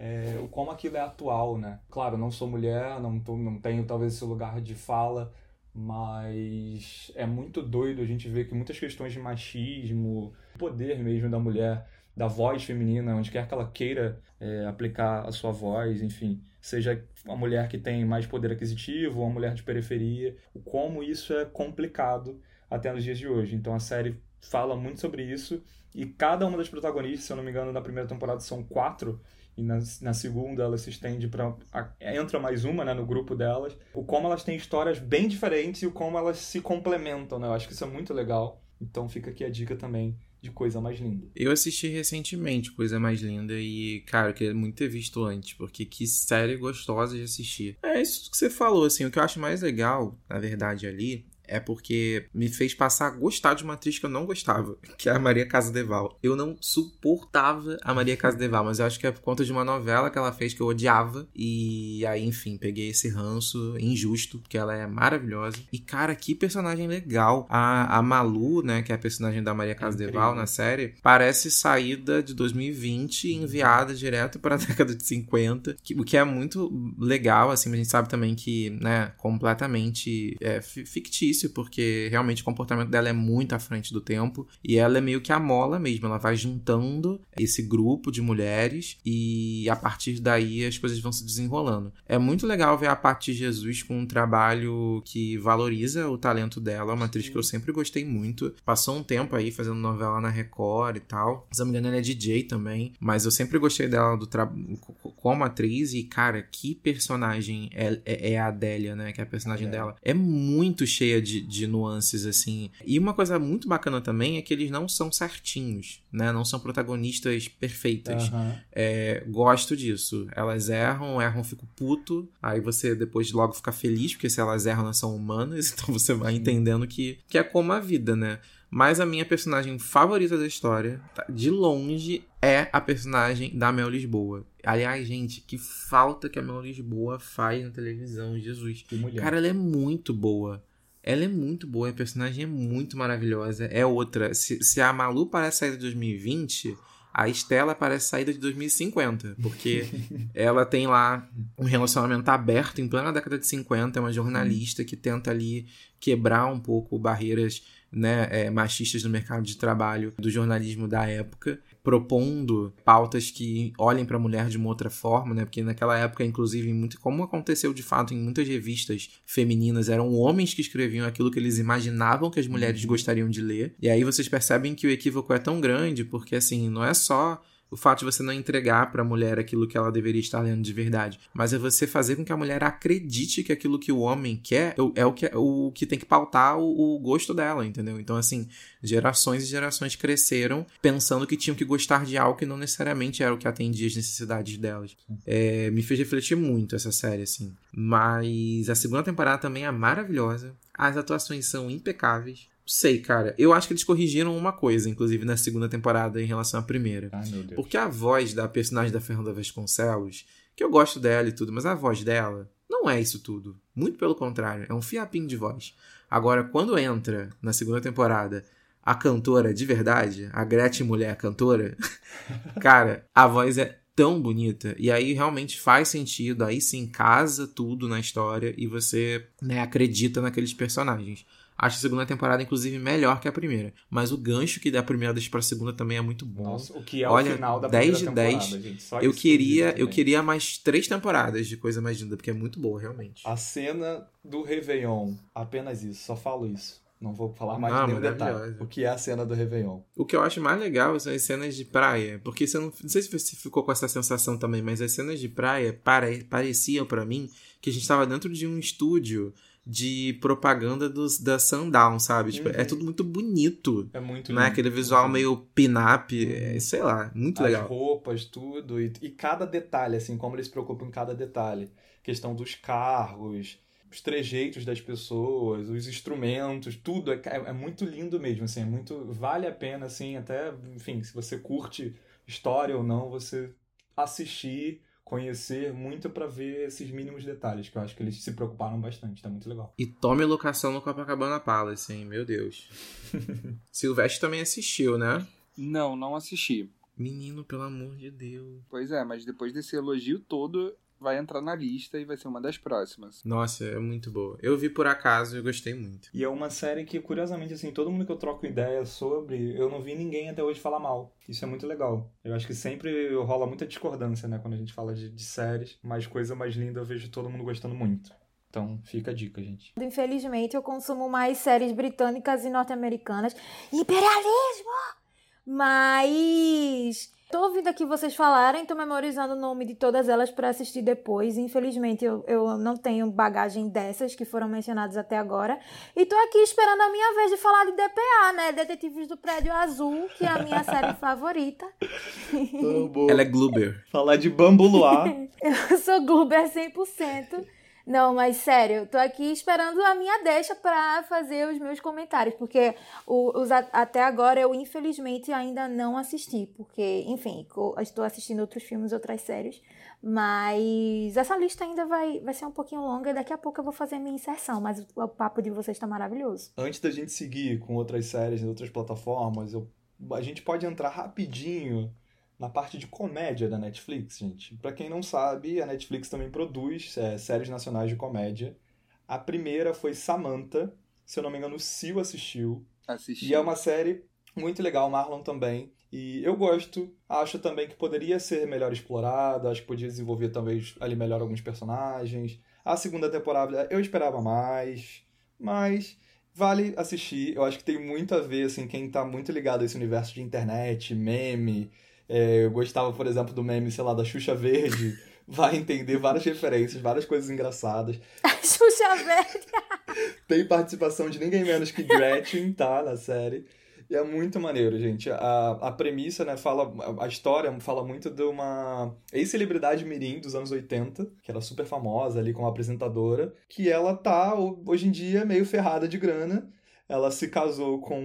é, como aquilo é atual, né? Claro, não sou mulher, não, tô, não tenho talvez esse lugar de fala, mas é muito doido a gente ver que muitas questões de machismo, poder mesmo da mulher, da voz feminina, onde quer que ela queira é, aplicar a sua voz, enfim, seja uma mulher que tem mais poder aquisitivo ou uma mulher de periferia, como isso é complicado até nos dias de hoje. Então a série fala muito sobre isso e cada uma das protagonistas, se eu não me engano, na primeira temporada são quatro, e na, na segunda ela se estende para entra mais uma né, no grupo delas o como elas têm histórias bem diferentes e o como elas se complementam né eu acho que isso é muito legal então fica aqui a dica também de Coisa Mais Linda. Eu assisti recentemente Coisa Mais Linda e, cara, eu queria muito ter visto antes, porque que série gostosa de assistir. É isso que você falou, assim, o que eu acho mais legal, na verdade, ali, é porque me fez passar a gostar de uma atriz que eu não gostava, que é a Maria Casadeval. Eu não suportava a Maria Casadeval, mas eu acho que é por conta de uma novela que ela fez que eu odiava. E aí, enfim, peguei esse ranço injusto, porque ela é maravilhosa. E, cara, que personagem legal. A, a Malu, né, que é a personagem da Maria Casadeval é na série, parece saída de 2020 e enviada direto para a década de 50, que, o que é muito legal, assim, a gente sabe também que, né, completamente é, fictício difícil, porque realmente o comportamento dela é muito à frente do tempo. E ela é meio que a mola mesmo. Ela vai juntando esse grupo de mulheres e a partir daí as coisas vão se desenrolando. É muito legal ver a parte de Jesus com um trabalho que valoriza o talento dela. Uma atriz que eu sempre gostei muito. Passou um tempo aí fazendo novela na Record e tal. Se não me engano, ela é DJ também. Mas eu sempre gostei dela do como atriz. E, cara, que personagem é, é, é a Adélia, né? Que é a personagem é. dela. É muito cheia de, de nuances, assim. E uma coisa muito bacana também é que eles não são certinhos, né? Não são protagonistas perfeitas. Uhum. É, gosto disso. Elas erram, erram, fico puto. Aí você depois logo fica feliz, porque se elas erram, elas são humanas. Então você vai entendendo que, que é como a vida, né? Mas a minha personagem favorita da história, tá, de longe, é a personagem da Mel Lisboa. Aliás, gente, que falta que a Mel Lisboa faz na televisão, Jesus. Que mulher. Cara, ela é muito boa. Ela é muito boa, a personagem é muito maravilhosa. É outra. Se, se a Malu parece sair de 2020, a Estela parece saída de 2050, porque ela tem lá um relacionamento aberto em plena década de 50, é uma jornalista que tenta ali quebrar um pouco barreiras né, é, machistas no mercado de trabalho do jornalismo da época propondo pautas que olhem para a mulher de uma outra forma, né? Porque naquela época, inclusive, muito como aconteceu de fato em muitas revistas femininas, eram homens que escreviam aquilo que eles imaginavam que as mulheres uhum. gostariam de ler. E aí vocês percebem que o equívoco é tão grande, porque assim, não é só o fato de você não entregar para a mulher aquilo que ela deveria estar lendo de verdade, mas é você fazer com que a mulher acredite que aquilo que o homem quer é o que, o que tem que pautar o, o gosto dela, entendeu? Então, assim, gerações e gerações cresceram pensando que tinham que gostar de algo que não necessariamente era o que atendia as necessidades delas. É, me fez refletir muito essa série, assim. Mas a segunda temporada também é maravilhosa. As atuações são impecáveis. Sei, cara. Eu acho que eles corrigiram uma coisa, inclusive, na segunda temporada em relação à primeira. Ai, meu Deus. Porque a voz da personagem da Fernanda Vasconcelos, que eu gosto dela e tudo, mas a voz dela não é isso tudo. Muito pelo contrário, é um fiapinho de voz. Agora, quando entra na segunda temporada a cantora de verdade, a Gretchen mulher cantora, cara, a voz é tão bonita. E aí realmente faz sentido, aí sim casa tudo na história e você né, acredita naqueles personagens. Acho a segunda temporada, inclusive, melhor que a primeira. Mas o gancho que da primeira deixa pra segunda também é muito bom. Nossa, o que é Olha, o final da 10 de 10. Gente, Só eu queria, eu queria mais três temporadas de coisa mais linda, porque é muito boa, realmente. A cena do Réveillon, apenas isso, só falo isso. Não vou falar mais Ah, nenhum detalhe. O que é a cena do Réveillon? O que eu acho mais legal são as cenas de praia, porque você não, não sei se você ficou com essa sensação também, mas as cenas de praia pare, pareciam pra mim que a gente tava dentro de um estúdio de propaganda dos, da Sundown, sabe? Tipo, é Uhum. tudo muito bonito. É muito é lindo. aquele visual meio pin-up, é, sei lá, muito As legal. roupas, tudo. E, e cada detalhe, assim, como eles se preocupam em cada detalhe. Questão dos carros, os trejeitos das pessoas, os instrumentos, tudo. É, é, é muito lindo mesmo, assim. É muito... Vale a pena, assim, até... Enfim, se você curte história ou não, você assistir, conhecer muito pra ver esses mínimos detalhes, que eu acho que eles se preocuparam bastante. Tá muito legal. E tome locação no Copacabana Palace, hein? Meu Deus. Silvestre também assistiu, né? Não, não assisti. Menino, pelo amor de Deus. Pois é, mas depois desse elogio todo, vai entrar na lista e vai ser uma das próximas. Nossa, é muito boa. Eu vi por acaso e gostei muito. E é uma série que, curiosamente, assim, todo mundo que eu troco ideia sobre, eu não vi ninguém até hoje falar mal. Isso é muito legal. Eu acho que sempre rola muita discordância, né, quando a gente fala de, de séries, mas coisa mais linda eu vejo todo mundo gostando muito. Então, fica a dica, gente. Infelizmente, eu consumo mais séries britânicas e norte-americanas. Imperialismo! Mas. Tô ouvindo aqui vocês falarem, tô memorizando o nome de todas elas para assistir depois. Infelizmente, eu, eu não tenho bagagem dessas que foram mencionadas até agora. E tô aqui esperando a minha vez de falar de DPA, né? Detetives do Prédio Azul, que é a minha série favorita. Ela é Gluber. Falar de Bambu Luar. Eu sou Gruber 100%. Não, mas sério, tô aqui esperando a minha deixa pra fazer os meus comentários, porque os, até agora eu infelizmente ainda não assisti, porque, enfim, estou assistindo outros filmes, outras séries, mas essa lista ainda vai, vai ser um pouquinho longa e daqui a pouco eu vou fazer minha inserção, mas o, o papo de vocês tá maravilhoso. Antes da gente seguir com outras séries e outras plataformas, eu- a gente pode entrar rapidinho na parte de comédia da Netflix, gente. Pra quem não sabe, a Netflix também produz é, séries nacionais de comédia. A primeira foi Samantha, se eu não me engano, o Sil assistiu. Assisti. E é uma série muito legal, Marlon também. E eu gosto, acho também que poderia ser melhor explorada, acho que podia desenvolver talvez ali melhor alguns personagens. A segunda temporada eu esperava mais, mas vale assistir. Eu acho que tem muito a ver, assim, quem tá muito ligado a esse universo de internet, meme. É, eu gostava, por exemplo, do meme, sei lá, da Xuxa Verde. Vai entender várias referências, várias coisas engraçadas. Xuxa Verde! Tem participação de ninguém menos que Gretchen, tá? Na série. E é muito maneiro, gente. A, a premissa, né, fala... A história fala muito de uma ex-celebridade mirim dos anos 80, que era super famosa ali como apresentadora, que ela tá, ho- hoje em dia, meio ferrada de grana. Ela se casou com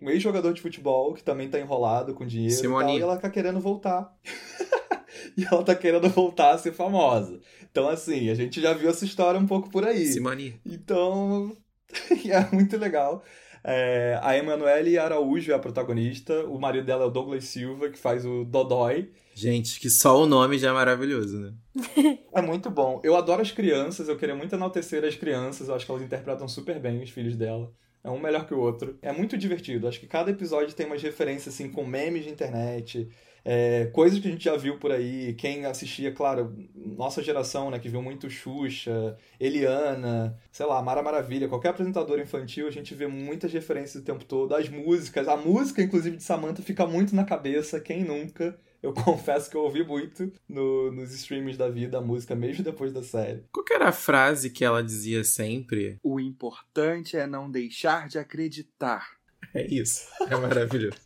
um ex-jogador de futebol que também tá enrolado com dinheiro e tal, e ela tá querendo voltar. e ela tá querendo voltar a ser famosa. Então, assim, a gente já viu essa história um pouco por aí. Simone. Então, é muito legal. É, a Emanuele Araújo é a protagonista, o marido dela é o Douglas Silva, que faz o Dodói. Gente, que só o nome já é maravilhoso, né? é muito bom. Eu adoro as crianças, eu queria muito enaltecer as crianças, eu acho que elas interpretam super bem os filhos dela. É um melhor que o outro. É muito divertido. Acho que cada episódio tem umas referências assim com memes de internet, é, coisas que a gente já viu por aí, quem assistia, claro, nossa geração, né, que viu muito Xuxa, Eliana, sei lá, Mara Maravilha, qualquer apresentador infantil, a gente vê muitas referências o tempo todo. As músicas, a música, inclusive, de Samantha fica muito na cabeça, quem nunca? Eu confesso que eu ouvi muito no, nos streams da vida a música, mesmo depois da série. Qual que era a frase que ela dizia sempre? O importante é não deixar de acreditar. É isso. É maravilhoso.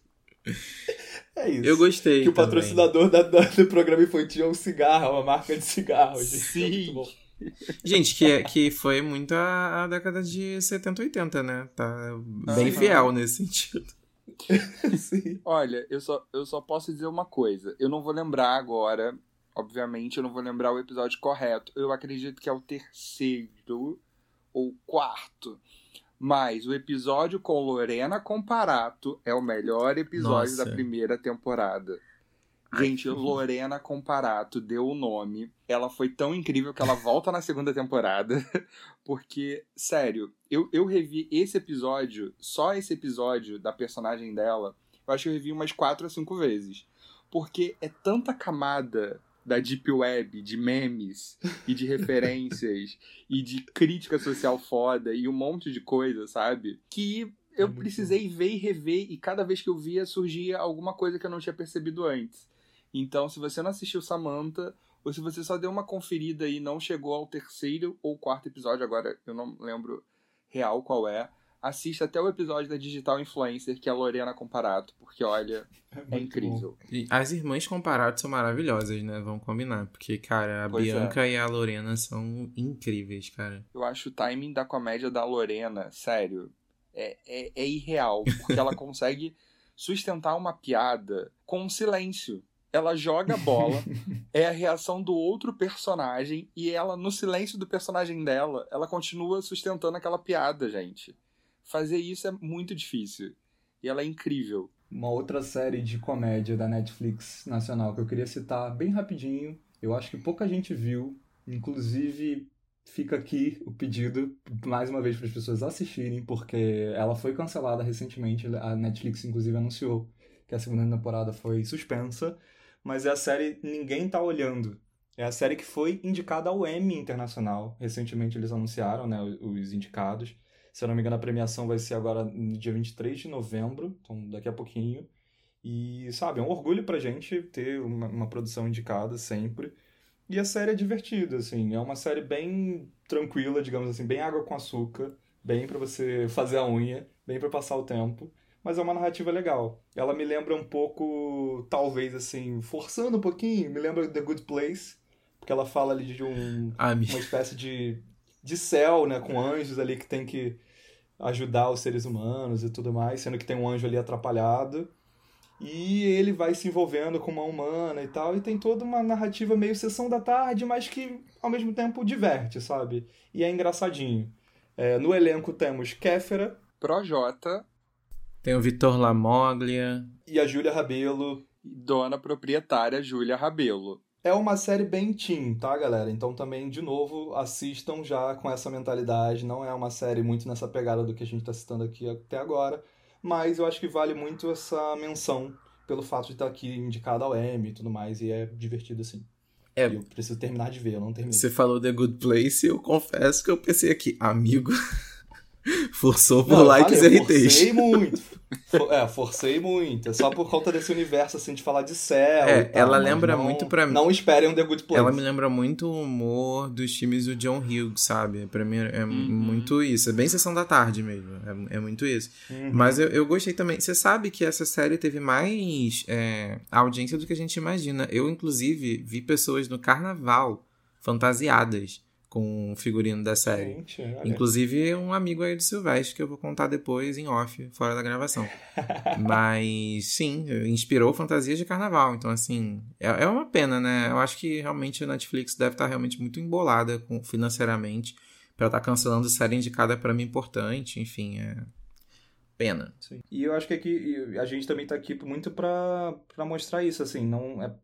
É isso. Eu gostei. Que o patrocinador da, da, do programa infantil é um cigarro, uma marca de cigarro. Gente. Sim. Gente, que, é, que foi muito a, a, década de 70, 80, né? Tá bem fiel nesse sentido. Olha, eu só, eu só posso dizer uma coisa. Eu não vou lembrar agora, obviamente, eu não vou lembrar o episódio correto. Eu acredito que é o terceiro ou quarto. Mas o episódio com Lorena Comparato é o melhor episódio Nossa. da primeira temporada. Gente, Lorena Comparato deu o nome. Ela foi tão incrível que ela volta na segunda temporada. Porque, sério, eu, eu revi esse episódio, só esse episódio da personagem dela, eu acho que eu revi umas quatro ou cinco vezes. Porque é tanta camada da Deep Web, de memes e de referências e de crítica social foda e um monte de coisa, sabe? Que eu é precisei bom. ver e rever e cada vez que eu via surgia alguma coisa que eu não tinha percebido antes. Então, se você não assistiu Samantha, ou se você só deu uma conferida e não chegou ao terceiro ou quarto episódio, agora eu não lembro real qual é, assista até o episódio da Digital Influencer, que é a Lorena Comparato, porque olha, é, é incrível. E as irmãs Comparato são maravilhosas, né? Vamos combinar. Porque, cara, a pois é. Bianca é. e a Lorena são incríveis, cara. Eu acho o timing da comédia da Lorena, sério, é, é, é irreal. Porque ela consegue sustentar uma piada com um silêncio ela joga a bola, é a reação do outro personagem e ela, no silêncio do personagem dela, ela continua sustentando aquela piada, gente fazer isso é muito difícil. E ela é incrível. Uma outra série de comédia da Netflix nacional que eu queria citar bem rapidinho, eu acho que pouca gente viu, inclusive fica aqui o pedido mais uma vez para as pessoas assistirem, porque ela foi cancelada recentemente, a Netflix inclusive anunciou que a segunda temporada foi suspensa, mas é a série Ninguém Tá Olhando. É a série que foi indicada ao Emmy Internacional. Recentemente eles anunciaram né, os indicados. Se eu não me engano, a premiação vai ser agora no dia 23 de novembro, então daqui a pouquinho. E, sabe, é um orgulho pra gente ter uma, uma produção indicada sempre. E a série é divertida, assim, é uma série bem tranquila, digamos assim, bem água com açúcar, bem para você fazer a unha, bem para passar o tempo, mas é uma narrativa legal. Ela me lembra um pouco, talvez assim, forçando um pouquinho, me lembra The Good Place, porque ela fala ali de um, ah, uma espécie de, de céu, né, com anjos ali que tem que ajudar os seres humanos e tudo mais, sendo que tem um anjo ali atrapalhado. E ele vai se envolvendo com uma humana e tal, e tem toda uma narrativa meio sessão da tarde, mas que ao mesmo tempo diverte, sabe? E é engraçadinho. É, no elenco temos Kéfera, Projota, tem o Vitor Lamoglia e a Júlia Rabelo. Dona proprietária Júlia Rabelo. É uma série bem teen, tá, galera? Então também, de novo, assistam já com essa mentalidade. Não é uma série muito nessa pegada do que a gente está citando aqui até agora, mas eu acho que vale muito essa menção pelo fato de estar aqui indicada ao Emmy e tudo mais, e é divertido assim. É. Eu preciso terminar de ver, eu não terminei. Você falou The Good Place, eu confesso que eu pensei aqui, amigo. Forçou por não, likes e RTs. Forcei muito. For, é, forcei muito. É só por conta desse universo, assim, de falar de céu. É, tal, ela lembra não, muito pra mim. Não esperem um The Good Place. Ela me lembra muito o humor dos filmes do John Hughes, sabe? Pra mim é uhum. muito isso. É bem sessão da tarde mesmo. É, é muito isso. Uhum. Mas eu, eu gostei também. Você sabe que essa série teve mais é, audiência do que a gente imagina. Eu, inclusive, vi pessoas no carnaval fantasiadas com o figurino da série. Gente, Inclusive um amigo aí do Silvestre, que eu vou contar depois em off, fora da gravação. Mas sim, inspirou fantasias de carnaval. Então, assim, é, é uma pena, né? Eu acho que realmente a Netflix deve estar realmente muito embolada com, financeiramente para estar tá cancelando série indicada para mim importante. Enfim, é pena. Sim. E eu acho que aqui a gente também está aqui muito para mostrar isso, assim, não é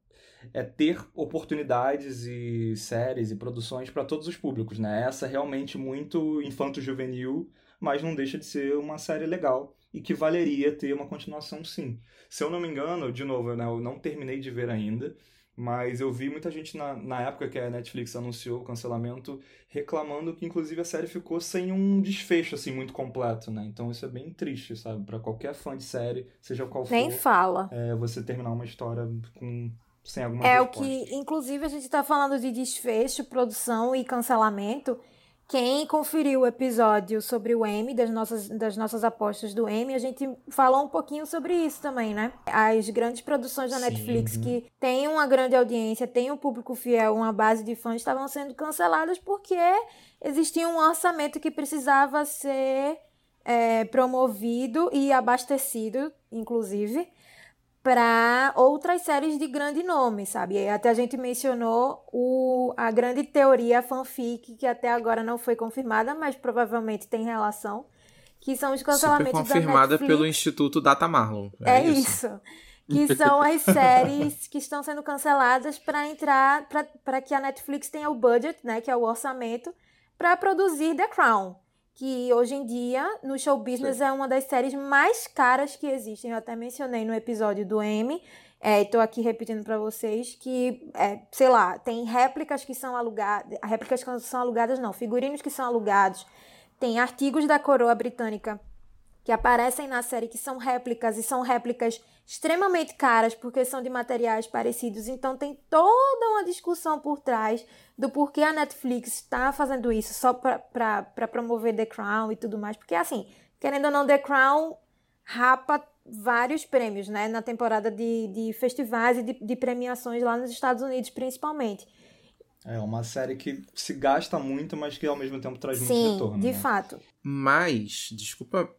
é ter oportunidades e séries e produções para todos os públicos, né? Essa é realmente muito infanto-juvenil, mas não deixa de ser uma série legal e que valeria ter uma continuação sim. Se eu não me engano, de novo, né, eu não terminei de ver ainda, mas eu vi muita gente na, na época que a Netflix anunciou o cancelamento reclamando que inclusive a série ficou sem um desfecho assim muito completo, né? Então isso é bem triste, sabe? Para qualquer fã de série, seja qual for. Nem fala. É, você terminar uma história com sem alguma É resposta. o que, inclusive, a gente está falando de desfecho, produção e cancelamento. Quem conferiu o episódio sobre o M, das nossas, das nossas apostas do M, a gente falou um pouquinho sobre isso também, né? As grandes produções da Sim. Netflix que têm uma grande audiência, têm um público fiel, uma base de fãs, estavam sendo canceladas porque existia um orçamento que precisava ser é, promovido e abastecido, inclusive, para outras séries de grande nome, sabe? Até a gente mencionou o, a grande teoria fanfic, que até agora não foi confirmada, mas provavelmente tem relação, que são os cancelamentos Super confirmada pelo Instituto Data Marlon. É, é isso. isso. Que são as séries que estão sendo canceladas para entrar, para que a Netflix tenha o budget, né, que é o orçamento, para produzir The Crown que hoje em dia, no show business, Sim. é uma das séries mais caras que existem. Eu até mencionei no episódio do M. Estou é, aqui repetindo para vocês que, é, sei lá, tem réplicas que são alugadas. Réplicas que são alugadas, não, figurinos que são alugados. Tem artigos da coroa britânica que aparecem na série que são réplicas e são réplicas extremamente caras porque são de materiais parecidos. Então tem toda uma discussão por trás do porquê a Netflix está fazendo isso só para promover The Crown e tudo mais. Porque assim, querendo ou não, The Crown rapa vários prêmios, né? Na temporada de, de festivais e de, de premiações lá nos Estados Unidos, principalmente. É uma série que se gasta muito, mas que ao mesmo tempo traz Sim, muito retorno. De né? fato. Mas, desculpa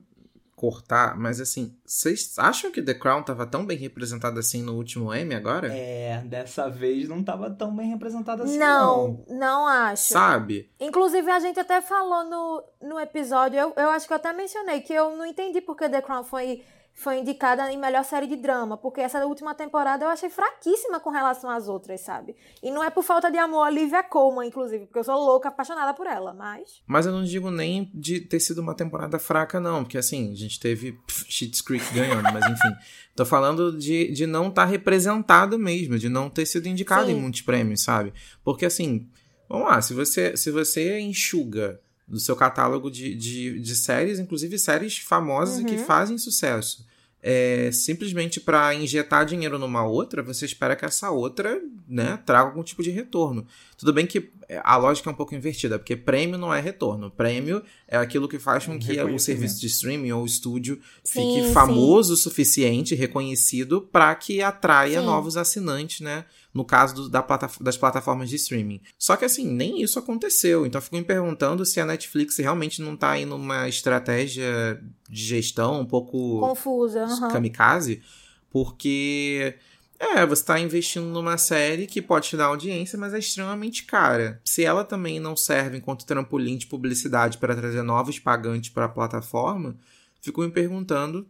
cortar, mas assim, vocês acham que The Crown tava tão bem representada assim no último Emmy agora? É, dessa vez não tava tão bem representada assim. Não, não, não acho. Sabe? Inclusive, a gente até falou no, no episódio, eu, eu acho que eu até mencionei que eu não entendi porque The Crown foi foi indicada em melhor série de drama, porque essa última temporada eu achei fraquíssima com relação às outras, sabe? E não é por falta de amor a Olivia Colman, inclusive, porque eu sou louca, apaixonada por ela, mas... Mas eu não digo nem de ter sido uma temporada fraca, não, porque assim, a gente teve Schitt's Creek ganhando, mas enfim. Tô falando de, de não estar tá representado mesmo, de não ter sido indicado Sim. em muitos prêmios, sabe? Porque assim, vamos lá, se você, se você enxuga do seu catálogo de, de, de séries, inclusive séries famosas uhum. e que fazem sucesso. É, simplesmente para injetar dinheiro numa outra, você espera que essa outra né, traga algum tipo de retorno. Tudo bem que a lógica é um pouco invertida, porque prêmio não é retorno. Prêmio é aquilo que faz com que o serviço de streaming ou o estúdio sim, fique famoso sim. o suficiente, reconhecido, para que atraia sim. novos assinantes, né? no caso do, da plata, das plataformas de streaming. Só que assim, nem isso aconteceu. Então eu fico me perguntando se a Netflix realmente não está indo numa estratégia de gestão um pouco confusa, uhum. kamikaze, porque é, você está investindo numa série que pode te dar audiência, mas é extremamente cara. Se ela também não serve enquanto trampolim de publicidade para trazer novos pagantes para a plataforma, fico me perguntando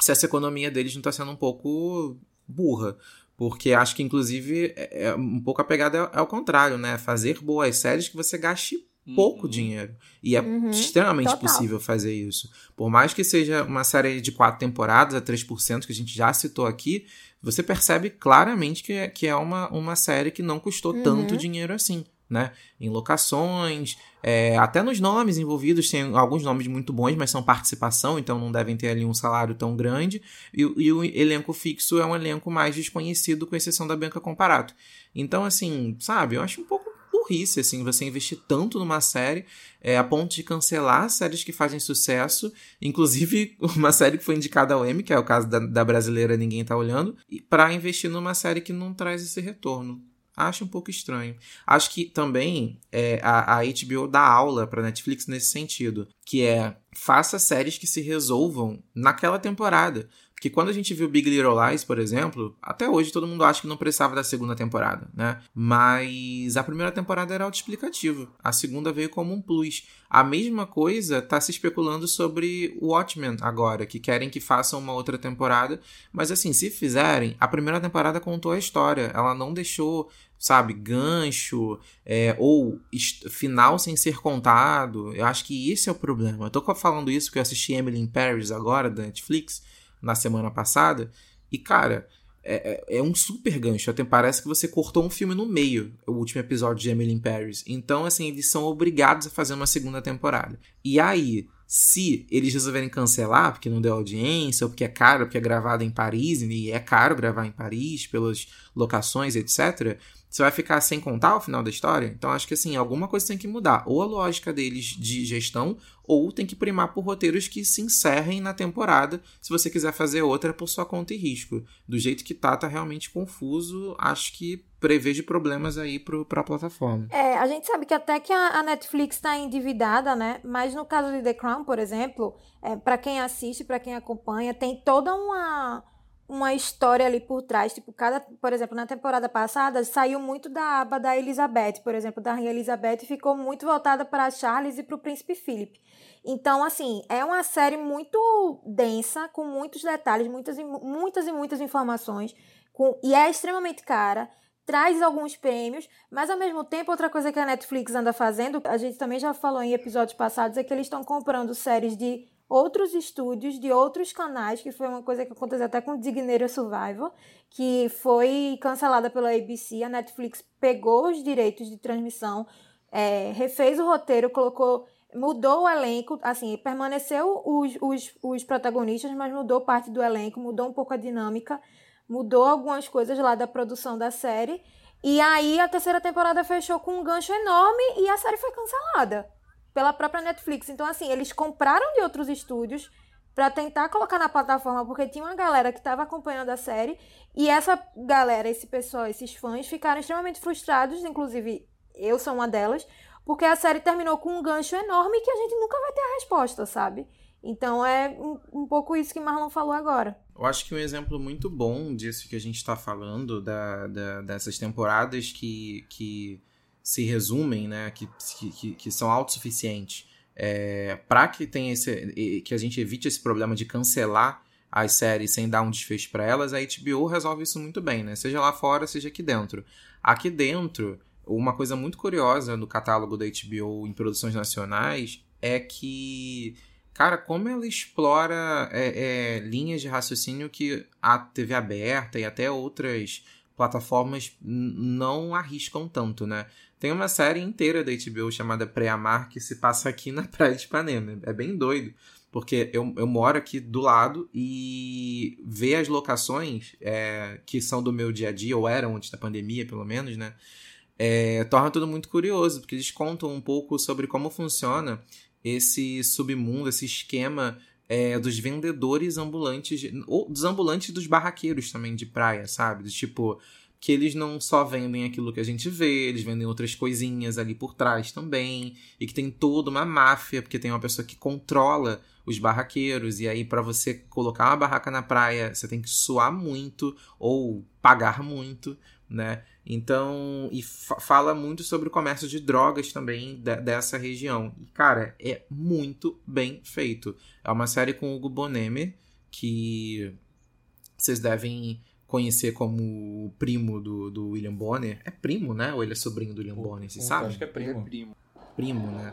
se essa economia deles não está sendo um pouco burra. Porque acho que, inclusive, é, é um pouco a pegada é, ao contrário, né? Fazer boas séries que você gaste pouco uhum. dinheiro. E é uhum. extremamente Total. possível fazer isso. Por mais que seja uma série de quatro temporadas, a 3%, que a gente já citou aqui, você percebe claramente que é, que é uma, uma série que não custou uhum. tanto dinheiro assim né? Em locações, é, até nos nomes envolvidos, tem alguns nomes muito bons, mas são participação, então não devem ter ali um salário tão grande. E, e o elenco fixo é um elenco mais desconhecido, com exceção da Bianca Comparato. Então, assim, sabe, eu acho um pouco burrice, assim, você investir tanto numa série é, a ponto de cancelar séries que fazem sucesso, inclusive uma série que foi indicada ao Emmy, que é o caso da, da brasileira Ninguém Tá Olhando, para investir numa série que não traz esse retorno. Acho um pouco estranho. Acho que também é, a, a HBO dá aula pra Netflix nesse sentido, que é faça séries que se resolvam naquela temporada. Porque quando a gente viu Big Little Lies, por exemplo, até hoje todo mundo acha que não precisava da segunda temporada, né? Mas a primeira temporada era autoexplicativa. A segunda veio como um plus. A mesma coisa tá se especulando sobre Watchmen agora, que querem que façam uma outra temporada. Mas assim, se fizerem, a primeira temporada contou a história. Ela não deixou sabe, gancho, é, ou final sem ser contado. Eu acho que esse é o problema. Eu tô falando isso porque eu assisti Emily in Paris agora, da Netflix na semana passada. E, cara, é, é, é, um super gancho. Até parece que você cortou um filme no meio, o último episódio de Emily in Paris. Então, assim, eles são obrigados a fazer uma segunda temporada. E aí, se eles resolverem cancelar, porque não deu audiência, ou porque é caro, porque é gravado em Paris, e é caro gravar em Paris, pelas locações, etc., você vai ficar sem contar o final da história? Então acho que assim, alguma coisa tem que mudar. Ou a lógica deles de gestão, ou tem que primar por roteiros que se encerrem na temporada, se você quiser fazer outra por sua conta e risco. Do jeito que tá, tá realmente confuso. Acho que prevejo problemas aí para a plataforma. É, a gente sabe que até que a, a Netflix está endividada, né? Mas no caso de The Crown, por exemplo, é, para quem assiste, para quem acompanha, tem toda uma uma história ali por trás. Tipo, cada, por exemplo, na temporada passada saiu muito da aba da Elizabeth, por exemplo, da Rainha Elizabeth ficou muito voltada para Charles e para o Príncipe Philip. Então, assim, é uma série muito densa, com muitos detalhes, muitas e muitas, e muitas informações, com, e é extremamente cara. Traz alguns prêmios, mas ao mesmo tempo, outra coisa que a Netflix anda fazendo, a gente também já falou em episódios passados, é que eles estão comprando séries de outros estúdios de outros canais, que foi uma coisa que aconteceu até com Digneira Survival, que foi cancelada pela ABC. A Netflix pegou os direitos de transmissão, é, refez o roteiro, colocou. Mudou o elenco, assim, permaneceu os, os, os protagonistas, mas mudou parte do elenco, mudou um pouco a dinâmica, mudou algumas coisas lá da produção da série. E aí a terceira temporada fechou com um gancho enorme e a série foi cancelada pela própria Netflix. Então, assim, eles compraram de outros estúdios para tentar colocar na plataforma, porque tinha uma galera que estava acompanhando a série, e essa galera, esse pessoal, esses fãs, ficaram extremamente frustrados, inclusive eu sou uma delas, porque a série terminou com um gancho enorme que a gente nunca vai ter a resposta, sabe? Então é um, um pouco isso que Marlon falou agora. Eu acho que um exemplo muito bom disso que a gente está falando, da, da, dessas temporadas que, que se resumem, né, que, que, que são autossuficientes, é, para que tenha esse, que a gente evite esse problema de cancelar as séries sem dar um desfecho para elas, a HBO resolve isso muito bem, né? Seja lá fora, seja aqui dentro. Aqui dentro, uma coisa muito curiosa no catálogo da HBO em produções nacionais é que, cara, como ela explora é, é, linhas de raciocínio que a TV aberta e até outras plataformas não arriscam tanto, né? Tem uma série inteira da HBO chamada Pré-Amar que se passa aqui na Praia de Ipanema. É bem doido. Porque eu, eu moro aqui do lado e ver as locações é, que são do meu dia a dia, ou eram antes da pandemia, pelo menos, né? É, torna tudo muito curioso, porque eles contam um pouco sobre como funciona esse submundo, esse esquema é, dos vendedores ambulantes, ou dos ambulantes dos barraqueiros também de praia, sabe? tipo, que eles não só vendem aquilo que a gente vê, eles vendem outras coisinhas ali por trás também, e que tem toda uma máfia, porque tem uma pessoa que controla os barraqueiros, e aí para você colocar uma barraca na praia, você tem que suar muito ou pagar muito, né? Então, e fala muito sobre o comércio de drogas também de dessa região. E, cara, é muito bem feito. É uma série com o Hugo Bonemer, que vocês devem conhecer como primo do, do William Bonner. É primo, né? Ou ele é sobrinho do William Bonner, você sabe? Acho que é primo. É primo. Primo, né?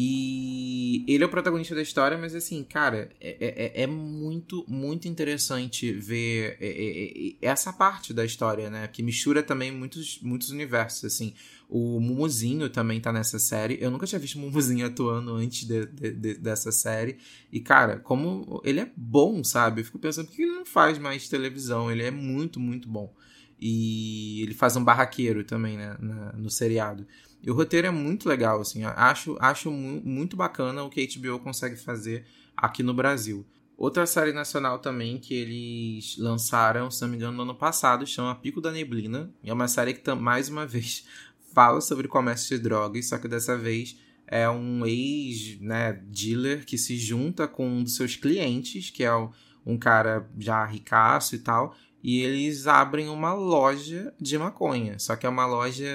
E ele é o protagonista da história, mas assim, cara, é, é, é muito, muito interessante ver é, é, é, essa parte da história, né? Que mistura também muitos, muitos universos, assim. O Mumuzinho também tá nessa série. Eu nunca tinha visto o Mumuzinho atuando antes de, de, de, dessa série. E, cara, como ele é bom, sabe? Eu fico pensando por que ele não faz mais televisão. Ele é muito, muito bom. E ele faz um barraqueiro também, né? Na, no seriado. E o roteiro é muito legal, assim. Acho, acho muito bacana o que a HBO consegue fazer aqui no Brasil. Outra série nacional também que eles lançaram, se não me engano, no ano passado, chama Pico da Neblina. É uma série que, mais uma vez, fala sobre comércio de drogas, só que dessa vez é um ex-dealer né, que se junta com um dos seus clientes, que é um cara já ricaço e tal, e eles abrem uma loja de maconha. Só que é uma loja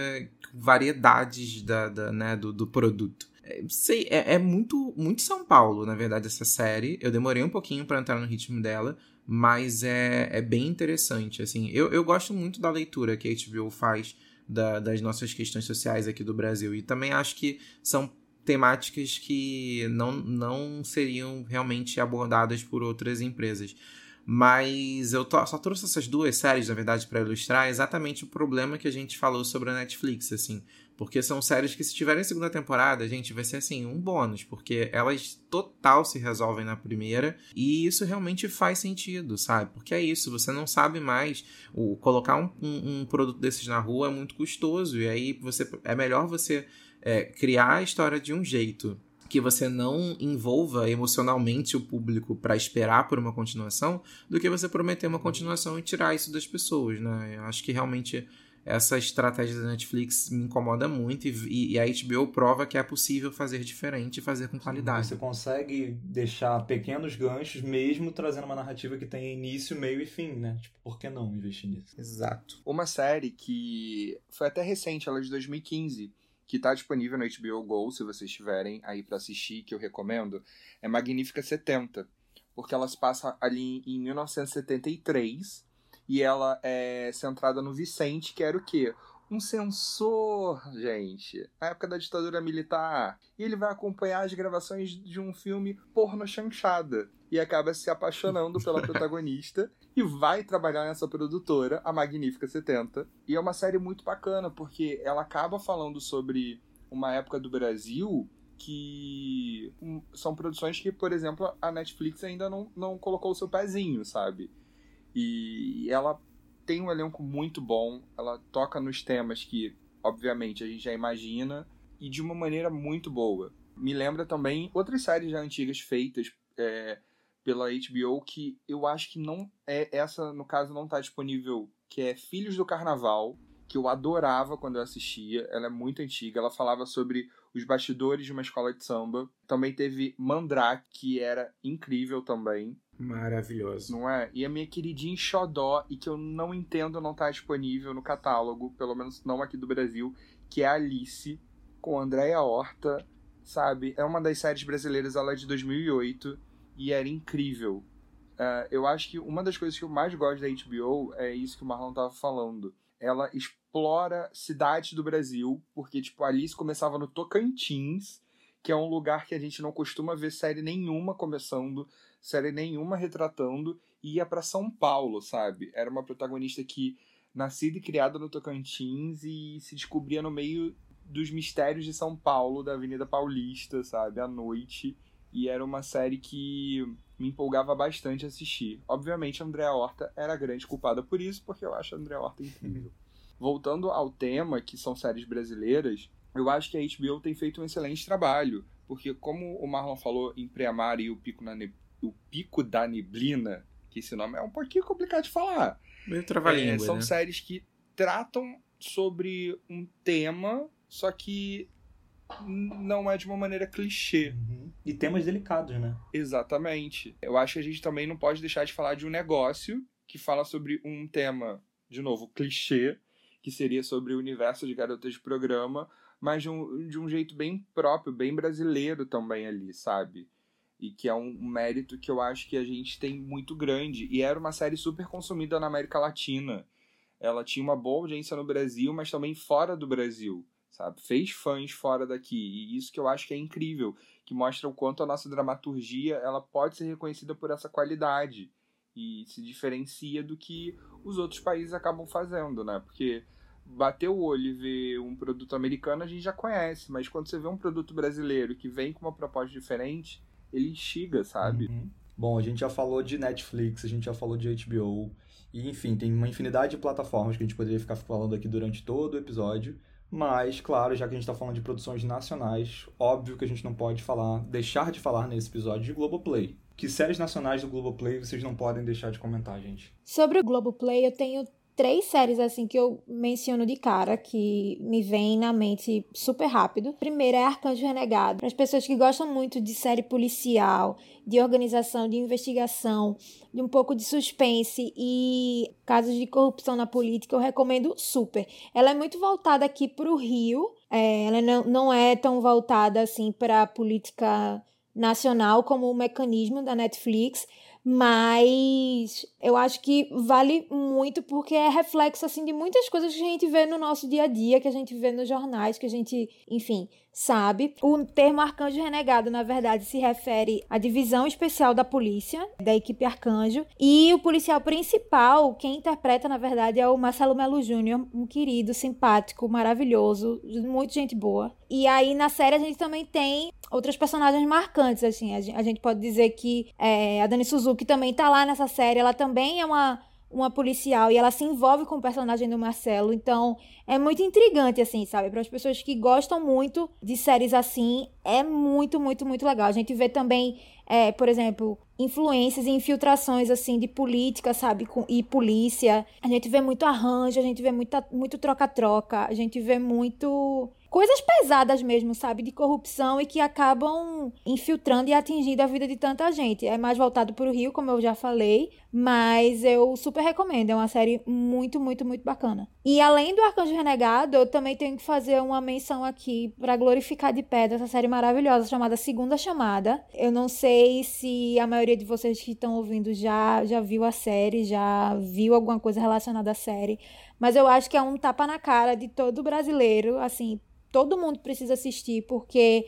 variedades da, da né, do, do produto. É, sei, é, é, muito, muito São Paulo, na verdade, essa série. Eu demorei um pouquinho para entrar no ritmo dela, mas é, é bem interessante. Assim, eu, eu gosto muito da leitura que a HBO faz da, das nossas questões sociais aqui do Brasil. E também acho que são temáticas que não, não seriam realmente abordadas por outras empresas. Mas eu só trouxe essas duas séries, na verdade, para ilustrar exatamente o problema que a gente falou sobre a Netflix, assim. Porque são séries que, se tiverem segunda temporada, gente, vai ser assim, um bônus, porque elas total se resolvem na primeira, e isso realmente faz sentido, sabe? Porque é isso, você não sabe mais. O, colocar um, um, um produto desses na rua é muito custoso, e aí você é melhor você é, criar a história de um jeito que você não envolva emocionalmente o público para esperar por uma continuação, do que você prometer uma continuação e tirar isso das pessoas, né? Eu acho que realmente essa estratégia da Netflix me incomoda muito e, e, a HBO prova que é possível fazer diferente e fazer com qualidade. Você consegue deixar pequenos ganchos mesmo trazendo uma narrativa que tem início, meio e fim, né? Tipo, por que não investir nisso? Exato. Uma série que foi até recente, ela é de 2015, que está disponível no HBO Go, se vocês tiverem aí para assistir, que eu recomendo, é Magnífica 70, porque ela se passa ali em 1973 e ela é centrada no Vicente, que era o quê? Um censor, gente, na época da ditadura militar. E ele vai acompanhar as gravações de um filme porno chanchada. E acaba se apaixonando pela protagonista e vai trabalhar nessa produtora, a Magnífica 70. E é uma série muito bacana, porque ela acaba falando sobre uma época do Brasil que são produções que, por exemplo, a Netflix ainda não, não colocou o seu pezinho, sabe? E ela tem um elenco muito bom, ela toca nos temas que, obviamente, a gente já imagina, e de uma maneira muito boa. Me lembra também outras séries já antigas feitas é, pela HBO que eu acho que não é essa no caso não está disponível, que é Filhos do Carnaval, que eu adorava quando eu assistia. Ela é muito antiga, ela falava sobre os bastidores de uma escola de samba. Também teve Mandrake, que era incrível também. Maravilhoso. Não é? E a minha queridinha Xodó, e que eu não entendo não tá disponível no catálogo, pelo menos não aqui do Brasil, que é Alice, com Andréia Horta, sabe? É uma das séries brasileiras, ela é de 2008, e era incrível. Uh, eu acho que uma das coisas que eu mais gosto da HBO é isso que o Marlon tava falando. Ela explora cidades do Brasil, porque, tipo, Alice começava no Tocantins, que é um lugar que a gente não costuma ver série nenhuma começando série nenhuma retratando, e ia para São Paulo, sabe? Era uma protagonista que nascida e criada no Tocantins e se descobria no meio dos mistérios de São Paulo, da Avenida Paulista, sabe? À noite. E era uma série que me empolgava bastante assistir. Obviamente, a Andrea Horta era a grande culpada por isso, porque eu acho a Andrea Horta incrível. Voltando ao tema, que são séries brasileiras, eu acho que a HBO tem feito um excelente trabalho. Porque, como o Marlon falou em Preamar e o Pico na, o Pico da Neblina, que esse nome é um pouquinho complicado de falar. Meio trava é, São né? séries que tratam sobre um tema, só que não é de uma maneira clichê. Uhum. E temas delicados, né? Exatamente. Eu acho que a gente também não pode deixar de falar de um negócio que fala sobre um tema, de novo, clichê, que seria sobre o universo de garotas de programa, mas de um, de um jeito bem próprio, bem brasileiro também ali, sabe? e que é um mérito que eu acho que a gente tem muito grande. E era uma série super consumida na América Latina. Ela tinha uma boa audiência no Brasil, mas também fora do Brasil, sabe? Fez fãs fora daqui. E isso que eu acho que é incrível, que mostra o quanto a nossa dramaturgia ela pode ser reconhecida por essa qualidade e se diferencia do que os outros países acabam fazendo, né? Porque bater o olho e ver um produto americano a gente já conhece, mas quando você vê um produto brasileiro que vem com uma proposta diferente, ele instiga, sabe? Uhum. Bom, a gente já falou de Netflix, a gente já falou de HBO, e enfim, tem uma infinidade de plataformas que a gente poderia ficar falando aqui durante todo o episódio. Mas, claro, já que a gente está falando de produções nacionais, óbvio que a gente não pode falar, deixar de falar nesse episódio de Globoplay. Que séries nacionais do Globoplay vocês não podem deixar de comentar, gente? Sobre o Globoplay, eu tenho três séries assim que eu menciono de cara que me vem na mente super rápido. Primeiro é Arcanjo Renegado. Para as pessoas que gostam muito de série policial, de organização, de investigação, de um pouco de suspense e casos de corrupção na política, eu recomendo super. Ela é muito voltada aqui para o Rio. É, ela não, não é tão voltada assim para a política nacional como o mecanismo da Netflix, mas eu acho que vale muito porque é reflexo assim de muitas coisas que a gente vê no nosso dia a dia, que a gente vê nos jornais, que a gente, enfim, sabe. O termo arcanjo renegado, na verdade, se refere à divisão especial da polícia, da equipe arcanjo, e o policial principal, quem interpreta, na verdade, é o Marcelo Melo Júnior, um querido, simpático, maravilhoso, muito gente boa. E aí na série a gente também tem outras personagens marcantes, assim, a gente pode dizer que é, a Dani Suzuki também tá lá nessa série, ela também é uma uma policial e ela se envolve com o personagem do Marcelo. Então, é muito intrigante, assim, sabe? Para as pessoas que gostam muito de séries assim, é muito, muito, muito legal. A gente vê também, é, por exemplo, influências e infiltrações, assim, de política, sabe? Com, e polícia. A gente vê muito arranjo, a gente vê muita, muito troca-troca, a gente vê muito coisas pesadas mesmo, sabe, de corrupção e que acabam infiltrando e atingindo a vida de tanta gente. É mais voltado para o Rio, como eu já falei, mas eu super recomendo. É uma série muito, muito, muito bacana. E além do Arcanjo Renegado, eu também tenho que fazer uma menção aqui para glorificar de pedra essa série maravilhosa chamada Segunda Chamada. Eu não sei se a maioria de vocês que estão ouvindo já já viu a série, já viu alguma coisa relacionada à série, mas eu acho que é um tapa na cara de todo brasileiro, assim, todo mundo precisa assistir, porque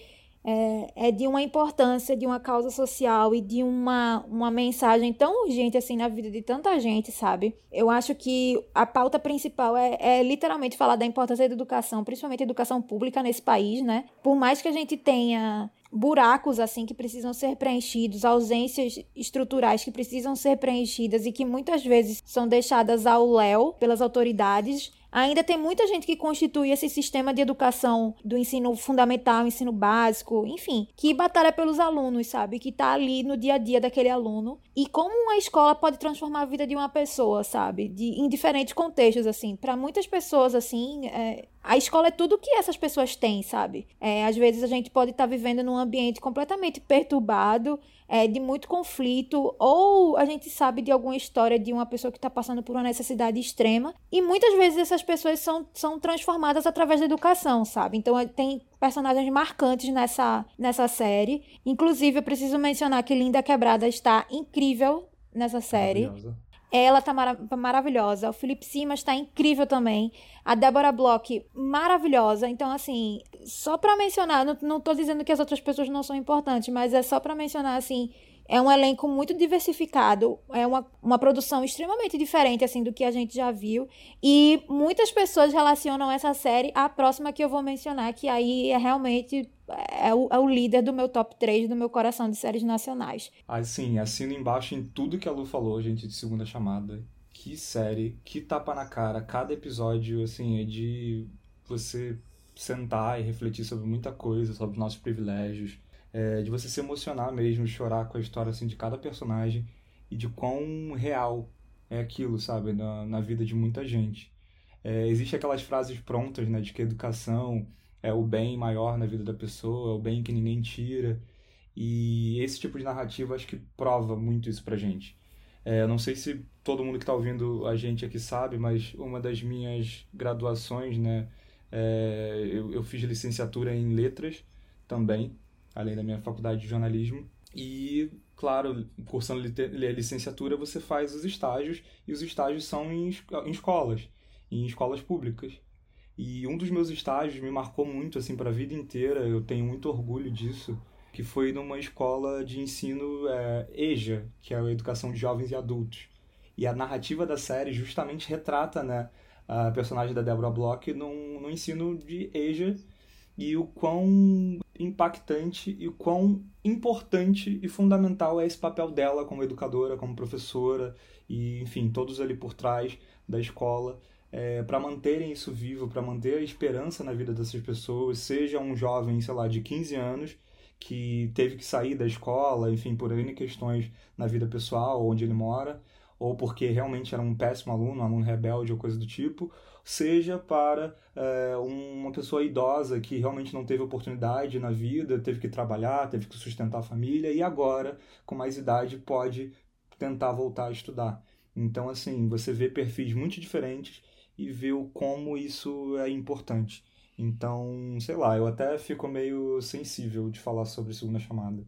é, é, de uma importância, de uma causa social e de uma, uma mensagem tão urgente assim na vida de tanta gente, sabe? Eu acho que a pauta principal é, é literalmente falar da importância da educação, principalmente educação pública nesse país, né? Por mais que a gente tenha buracos assim que precisam ser preenchidos, ausências estruturais que precisam ser preenchidas e que muitas vezes são deixadas ao léu pelas autoridades, Ainda tem muita gente que constitui esse sistema de educação do ensino fundamental, ensino básico, enfim, que batalha pelos alunos, sabe? Que tá ali no dia a dia daquele aluno. E como uma escola pode transformar a vida de uma pessoa, sabe? De, em diferentes contextos, assim. Para muitas pessoas, assim, é, a escola é tudo que essas pessoas têm, sabe? É, às vezes a gente pode estar tá vivendo num ambiente completamente perturbado, é, de muito conflito, ou a gente sabe de alguma história de uma pessoa que está passando por uma necessidade extrema, e muitas vezes essas pessoas são, são transformadas através da educação, sabe? Então é, tem personagens marcantes nessa, nessa série. Inclusive, eu preciso mencionar que Linda Quebrada está incrível nessa série. Ela tá mara maravilhosa. O Felipe Simas tá incrível também. A Débora Bloch, maravilhosa. Então, assim, só pra mencionar, não, não tô dizendo que as outras pessoas não são importantes, mas é só pra mencionar, assim, é um elenco muito diversificado, é uma, uma produção extremamente diferente assim do que a gente já viu e muitas pessoas relacionam essa série à próxima que eu vou mencionar, que aí é realmente é o, é o líder do meu top 3 do meu coração de séries nacionais. Assim, assino embaixo em tudo que a Lu falou, gente, de segunda chamada. Que série, que tapa na cara. Cada episódio, assim, é de você sentar e refletir sobre muita coisa, sobre os nossos privilégios, é, de você se emocionar mesmo, chorar com a história assim, de cada personagem e de quão real é aquilo, sabe, na, na vida de muita gente. É, Existem aquelas frases prontas, né, de que educação é o bem maior na vida da pessoa, é o bem que ninguém tira. E esse tipo de narrativa acho que prova muito isso pra gente. É, não sei se todo mundo que está ouvindo a gente aqui sabe, mas uma das minhas graduações, né, é, eu, eu fiz licenciatura em letras também além da minha faculdade de jornalismo. E, claro, cursando licenciatura, você faz os estágios, e os estágios são em, em escolas, em escolas públicas. E um dos meus estágios me marcou muito, assim, para a vida inteira, eu tenho muito orgulho disso, que foi numa escola de ensino é, EJA, que é a Educação de Jovens e Adultos. E a narrativa da série justamente retrata, né, a personagem da Deborah Bloch no, no ensino de EJA, e o quão impactante e quão importante e fundamental é esse papel dela como educadora, como professora e, enfim, todos ali por trás da escola. É, para manterem isso vivo, para manter a esperança na vida dessas pessoas, seja um jovem, sei lá, de 15 anos que teve que sair da escola, enfim, por N questões na vida pessoal, onde ele mora, ou porque realmente era um péssimo aluno, um aluno rebelde ou coisa do tipo, seja para é, uma pessoa idosa que realmente não teve oportunidade na vida, teve que trabalhar, teve que sustentar a família e agora, com mais idade, pode tentar voltar a estudar. Então, assim, você vê perfis muito diferentes e vê o como isso é importante. Então, sei lá, eu até fico meio sensível de falar sobre segunda chamada.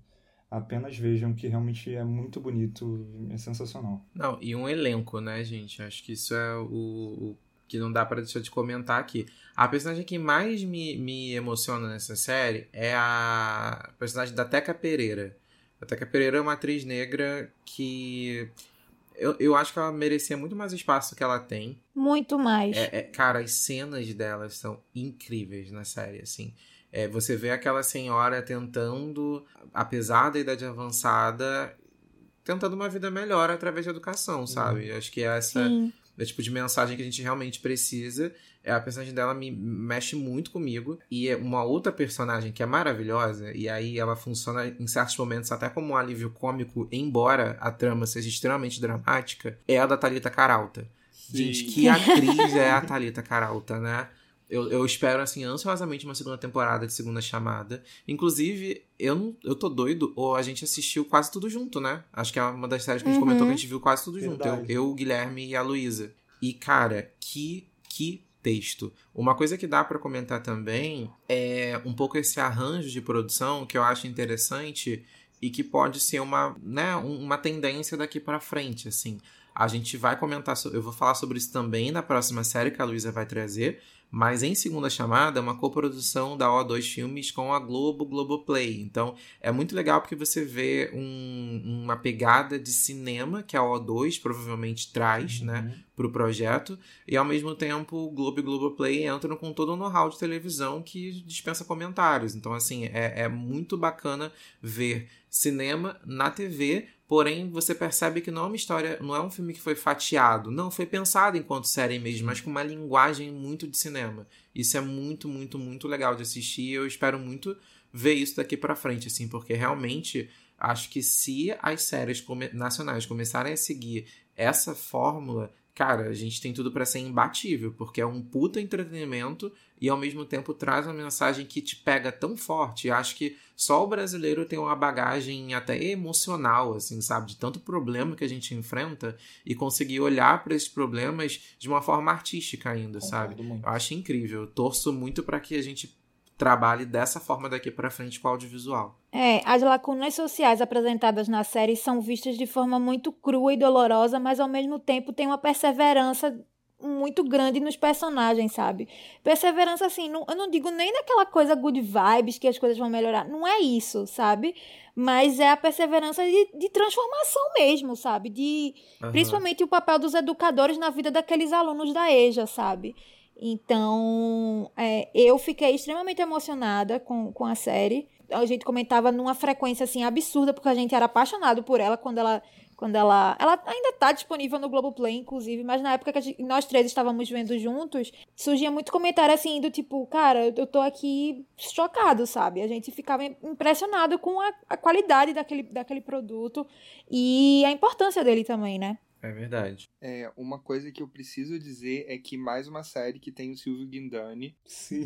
Apenas vejam que realmente é muito bonito, é sensacional. Não, e um elenco, né, gente? Acho que isso é o, o que não dá para deixar de comentar aqui. A personagem que mais me, me emociona nessa série é a personagem da Teca Pereira. A Teca Pereira é uma atriz negra que eu, eu acho que ela merecia muito mais espaço que ela tem. Muito mais. É, é, cara, as cenas delas são incríveis na série, assim. É, você vê aquela senhora tentando, apesar da idade avançada, tentando uma vida melhor através da educação, sabe? Uhum. Acho que essa Sim. É o tipo de mensagem que a gente realmente precisa. É, a personagem dela me mexe muito comigo. E é uma outra personagem que é maravilhosa, e aí ela funciona em certos momentos até como um alívio cômico, embora a trama seja extremamente dramática, é a da Thalita Caralta. Sim. Gente, que atriz é a Thalita Caralta, né? Eu, eu espero, assim, ansiosamente uma segunda temporada de Segunda Chamada. Inclusive, eu, não, eu tô doido, ou a gente assistiu quase tudo junto, né? Acho que é uma das séries que a gente uhum. comentou que a gente viu quase tudo Verdade. junto. Eu, eu, o Guilherme e a Luísa. E, cara, que, que texto. Uma coisa que dá para comentar também é um pouco esse arranjo de produção que eu acho interessante e que pode ser uma, né, uma tendência daqui para frente, assim. A gente vai comentar, eu vou falar sobre isso também na próxima série que a Luísa vai trazer, mas em segunda chamada é uma coprodução da O2 Filmes com a Globo Globoplay. Então é muito legal porque você vê um, uma pegada de cinema que a O2 provavelmente traz, né, uhum. né, para o projeto, e ao mesmo tempo o Globo e Globoplay entram com todo o know-how de televisão que dispensa comentários. Então, assim, é, é muito bacana ver cinema na TV Porém, você percebe que não é uma história, não é um filme que foi fatiado, não, foi pensado enquanto série mesmo, mas com uma linguagem muito de cinema. Isso é muito, muito, muito legal de assistir e eu espero muito ver isso daqui para frente, assim, porque realmente acho que se as séries nacionais começarem a seguir essa fórmula, cara, a gente tem tudo para ser imbatível, porque é um puta entretenimento e ao mesmo tempo traz uma mensagem que te pega tão forte. acho que só o brasileiro tem uma bagagem até emocional, assim, sabe, de tanto problema que a gente enfrenta e conseguir olhar para esses problemas de uma forma artística ainda, Concordo sabe? Muito. Eu acho incrível. Eu torço muito para que a gente trabalhe dessa forma daqui para frente com o audiovisual. É, as lacunas sociais apresentadas na série são vistas de forma muito crua e dolorosa, mas ao mesmo tempo tem uma perseverança muito grande nos personagens, sabe? Perseverança, assim, não, eu não digo nem naquela coisa good vibes que as coisas vão melhorar. Não é isso, sabe? Mas é a perseverança de, de transformação mesmo, sabe? De, uhum. Principalmente o papel dos educadores na vida daqueles alunos da EJA, sabe? Então, é, eu fiquei extremamente emocionada com, com a série. A gente comentava numa frequência assim absurda, porque a gente era apaixonado por ela quando ela. Quando ela. Ela ainda está disponível no Globoplay, inclusive, mas na época que gente, nós três estávamos vendo juntos, surgia muito comentário assim do tipo, cara, eu tô aqui chocado, sabe? A gente ficava impressionado com a, a qualidade daquele, daquele produto e a importância dele também, né? É verdade. É, uma coisa que eu preciso dizer é que mais uma série que tem o Silvio Guindani. Sim.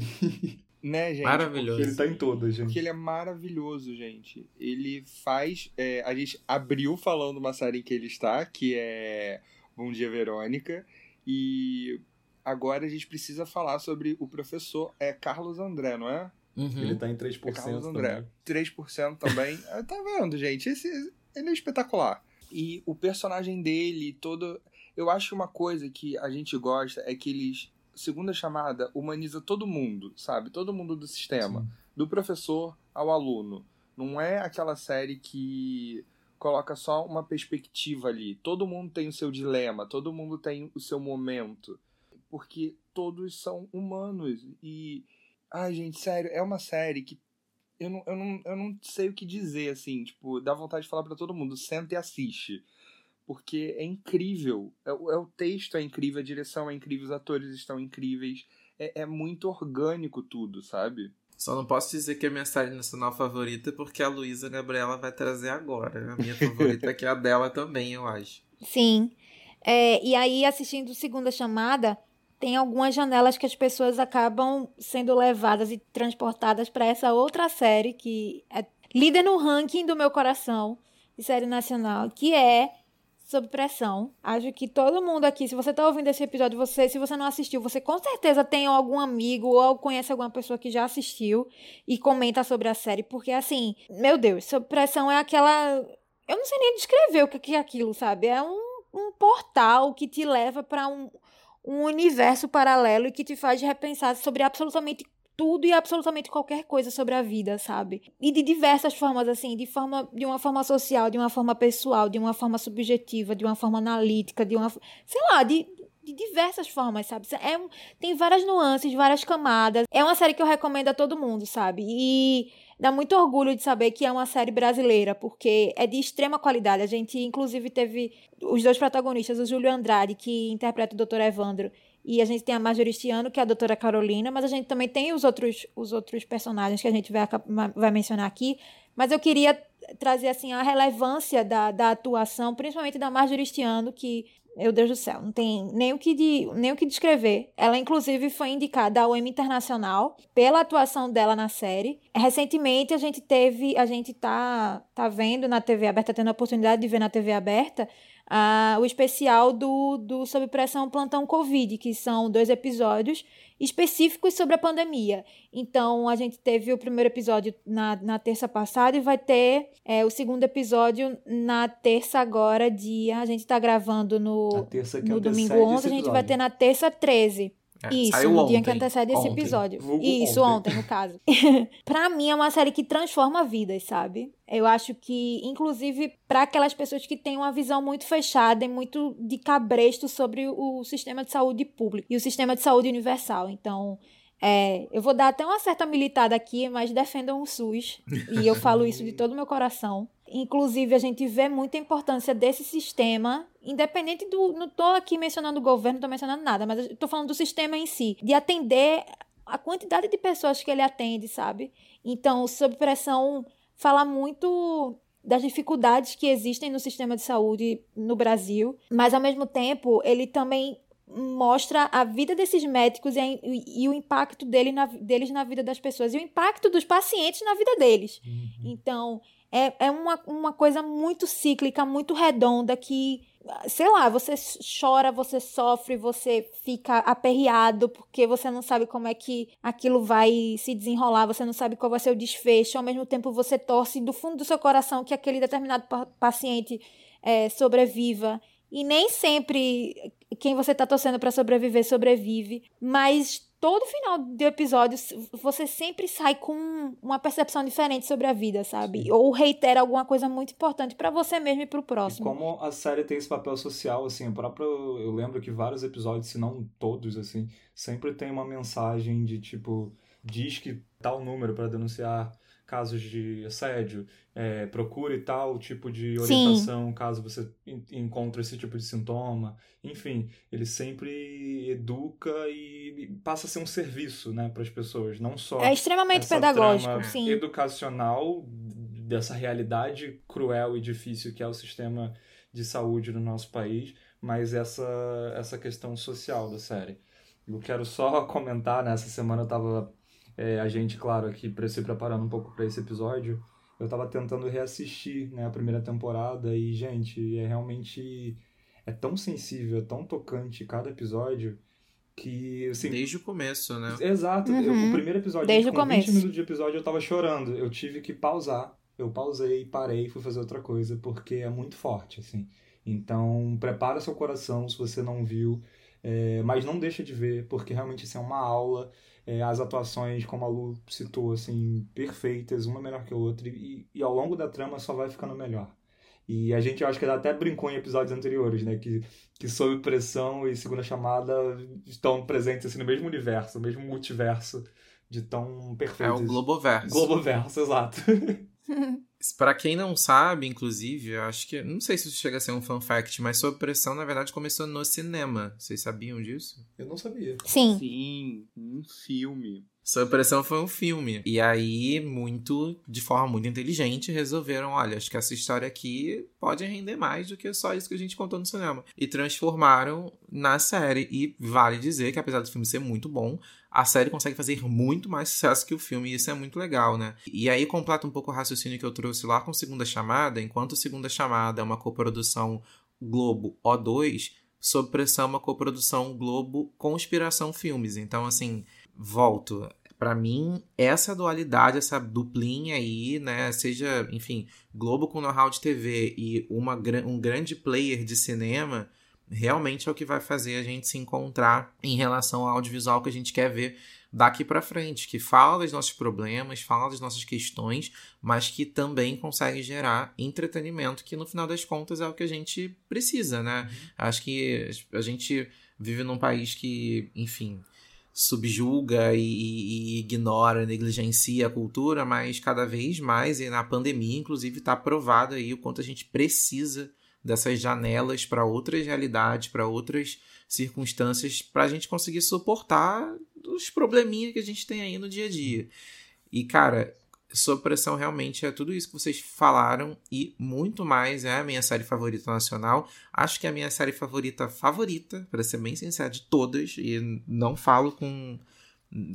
Né, gente? Maravilhoso. Porque ele tá em todas, gente. Porque ele é maravilhoso, gente. Ele faz. É, a gente abriu falando uma série em que ele está, que é Bom Dia Verônica. E agora a gente precisa falar sobre o professor é Carlos André, não é? Uhum. Ele tá em 3% é Carlos André. Também. 3% também. Ah, tá vendo, gente? Esse, ele é espetacular. E o personagem dele, todo. Eu acho uma coisa que a gente gosta é que eles, segunda chamada, humaniza todo mundo, sabe? Todo mundo do sistema. Sim. Do professor ao aluno. Não é aquela série que coloca só uma perspectiva ali. Todo mundo tem o seu dilema, todo mundo tem o seu momento. Porque todos são humanos. E. Ai, gente, sério, é uma série que eu não, eu, não, eu não sei o que dizer, assim, tipo, dá vontade de falar para todo mundo, senta e assiste. Porque é incrível. É, é, o texto é incrível, a direção é incrível, os atores estão incríveis. É, é muito orgânico tudo, sabe? Só não posso dizer que é minha série nacional favorita, porque a Luísa Gabriela vai trazer agora. A minha favorita que é a dela também, eu acho. Sim. É, e aí, assistindo Segunda Chamada, tem algumas janelas que as pessoas acabam sendo levadas e transportadas para essa outra série que é líder no ranking do meu coração de série nacional, que é Sob Pressão. Acho que todo mundo aqui, se você está ouvindo esse episódio, você, se você não assistiu, você com certeza tem algum amigo ou conhece alguma pessoa que já assistiu e comenta sobre a série, porque assim, meu Deus, Sob Pressão é aquela. Eu não sei nem descrever o que é aquilo, sabe? É um, um portal que te leva para um, um universo paralelo e que te faz repensar sobre absolutamente tudo e absolutamente qualquer coisa sobre a vida, sabe? E de diversas formas, assim, de forma, de uma forma social, de uma forma pessoal, de uma forma subjetiva, de uma forma analítica, de uma, sei lá, de, de diversas formas, sabe? É um, tem várias nuances, várias camadas. É uma série que eu recomendo a todo mundo, sabe? E dá muito orgulho de saber que é uma série brasileira, porque é de extrema qualidade. A gente, inclusive, teve os dois protagonistas, o Júlio Andrade, que interpreta o Dr. Evandro, e a gente tem a Majoristiano, que é a doutora Carolina, mas a gente também tem os outros, os outros personagens que a gente vai, vai mencionar aqui. Mas eu queria trazer assim a relevância da, da atuação, principalmente da Majoristiano, que, meu Deus do céu, não tem nem o que, de, nem o que descrever. Ela, inclusive, foi indicada ao Emmy Internacional pela atuação dela na série. Recentemente, a gente teve, a gente tá, tá vendo na TV aberta, tendo a oportunidade de ver na TV aberta, ah, o especial do, do Sob Pressão Plantão Covid, que são dois episódios específicos sobre a pandemia. Então, a gente teve o primeiro episódio na, na terça passada e vai ter é, o segundo episódio na terça agora, dia. A gente está gravando no, no domingo 11, a gente vai ter na terça 13. É, Isso, no ontem, dia que antecede esse episódio. Isso, ontem. ontem, no caso. pra mim é uma série que transforma vidas, sabe? Eu acho que, inclusive, para aquelas pessoas que têm uma visão muito fechada e muito de cabresto sobre o sistema de saúde público e o sistema de saúde universal. Então, é, eu vou dar até uma certa militada aqui, mas defendam o SUS. e eu falo isso de todo o meu coração. Inclusive, a gente vê muita importância desse sistema, independente do. Não estou aqui mencionando o governo, não estou mencionando nada, mas estou falando do sistema em si, de atender a quantidade de pessoas que ele atende, sabe? Então, sob pressão, fala muito das dificuldades que existem no sistema de saúde no Brasil, mas ao mesmo tempo ele também mostra a vida desses médicos e, e, e o impacto dele na, deles na vida das pessoas e o impacto dos pacientes na vida deles. Uhum. Então, é, é uma, uma coisa muito cíclica, muito redonda que, sei lá, você chora, você sofre, você fica aperreado porque você não sabe como é que aquilo vai se desenrolar, você não sabe qual vai ser o desfecho, ao mesmo tempo você torce do fundo do seu coração que aquele determinado paciente é, sobreviva. E nem sempre quem você está torcendo para sobreviver sobrevive, mas todo final do episódio você sempre sai com uma percepção diferente sobre a vida, sabe? Sim. Ou reitera alguma coisa muito importante para você mesmo e para o próximo. E como a série tem esse papel social, assim, o próprio eu lembro que vários episódios, se não todos, assim, sempre tem uma mensagem de tipo diz que tal número para denunciar casos de assédio, é, procure tal tipo de orientação Sim. caso você encontre esse tipo de sintoma. Enfim, ele sempre educa e passa a ser um serviço né, para as pessoas, não só. É extremamente pedagógico, sim. educacional dessa realidade cruel e difícil que é o sistema de saúde no nosso país, mas essa, essa questão social da série. Eu quero só comentar, né, semana eu estava é, a gente, claro, aqui para se preparando um pouco para esse episódio, eu estava tentando reassistir né, a primeira temporada e, gente, é realmente é tão sensível, é tão tocante cada episódio que assim, desde o começo, né? Exato. Uhum. Eu, o primeiro episódio, desde com o começo. 20 minutos de episódio eu tava chorando. Eu tive que pausar. Eu pausei, parei, fui fazer outra coisa porque é muito forte, assim. Então, prepara seu coração se você não viu, é, mas não deixa de ver, porque realmente isso assim, é uma aula é, as atuações, como a Lu citou, assim, perfeitas, uma melhor que a outra, e, e ao longo da trama só vai ficando melhor. E a gente, eu acho que até brincou em episódios anteriores, né? Que, que sob pressão e segunda chamada estão presentes assim, no mesmo universo, no mesmo multiverso de tão perfeito. É o Globoverso. Globoverso, exato. Para quem não sabe, inclusive, eu acho que. Não sei se isso chega a ser um fun fact, mas Sob Pressão, na verdade, começou no cinema. Vocês sabiam disso? Eu não sabia. Sim. Sim. Um filme. Sob Pressão foi um filme. E aí, muito, de forma muito inteligente, resolveram: olha, acho que essa história aqui pode render mais do que só isso que a gente contou no cinema. E transformaram na série. E vale dizer que, apesar do filme ser muito bom, a série consegue fazer muito mais sucesso que o filme, e isso é muito legal, né? E aí completa um pouco o raciocínio que eu trouxe lá com Segunda Chamada, enquanto Segunda Chamada é uma coprodução Globo O2, Sob Pressão é uma coprodução Globo Conspiração Filmes. Então, assim, volto. Para mim, essa dualidade, essa duplinha aí, né? Seja, enfim, Globo com know-how de TV e uma, um grande player de cinema, realmente é o que vai fazer a gente se encontrar em relação ao audiovisual que a gente quer ver daqui para frente, que fala dos nossos problemas, fala das nossas questões, mas que também consegue gerar entretenimento, que no final das contas é o que a gente precisa, né? Uhum. Acho que a gente vive num país que, enfim, subjuga e, e, ignora, negligencia a cultura, mas cada vez mais, e na pandemia, inclusive, está provado aí o quanto a gente precisa dessas janelas para outras realidades, para outras circunstâncias, para a gente conseguir suportar os probleminhas que a gente tem aí no dia a dia. E, cara, Sob Pressão realmente é tudo isso que vocês falaram e muito mais. É a minha série favorita nacional. Acho que é a minha série favorita favorita, para ser bem sincero, de todas. E não falo com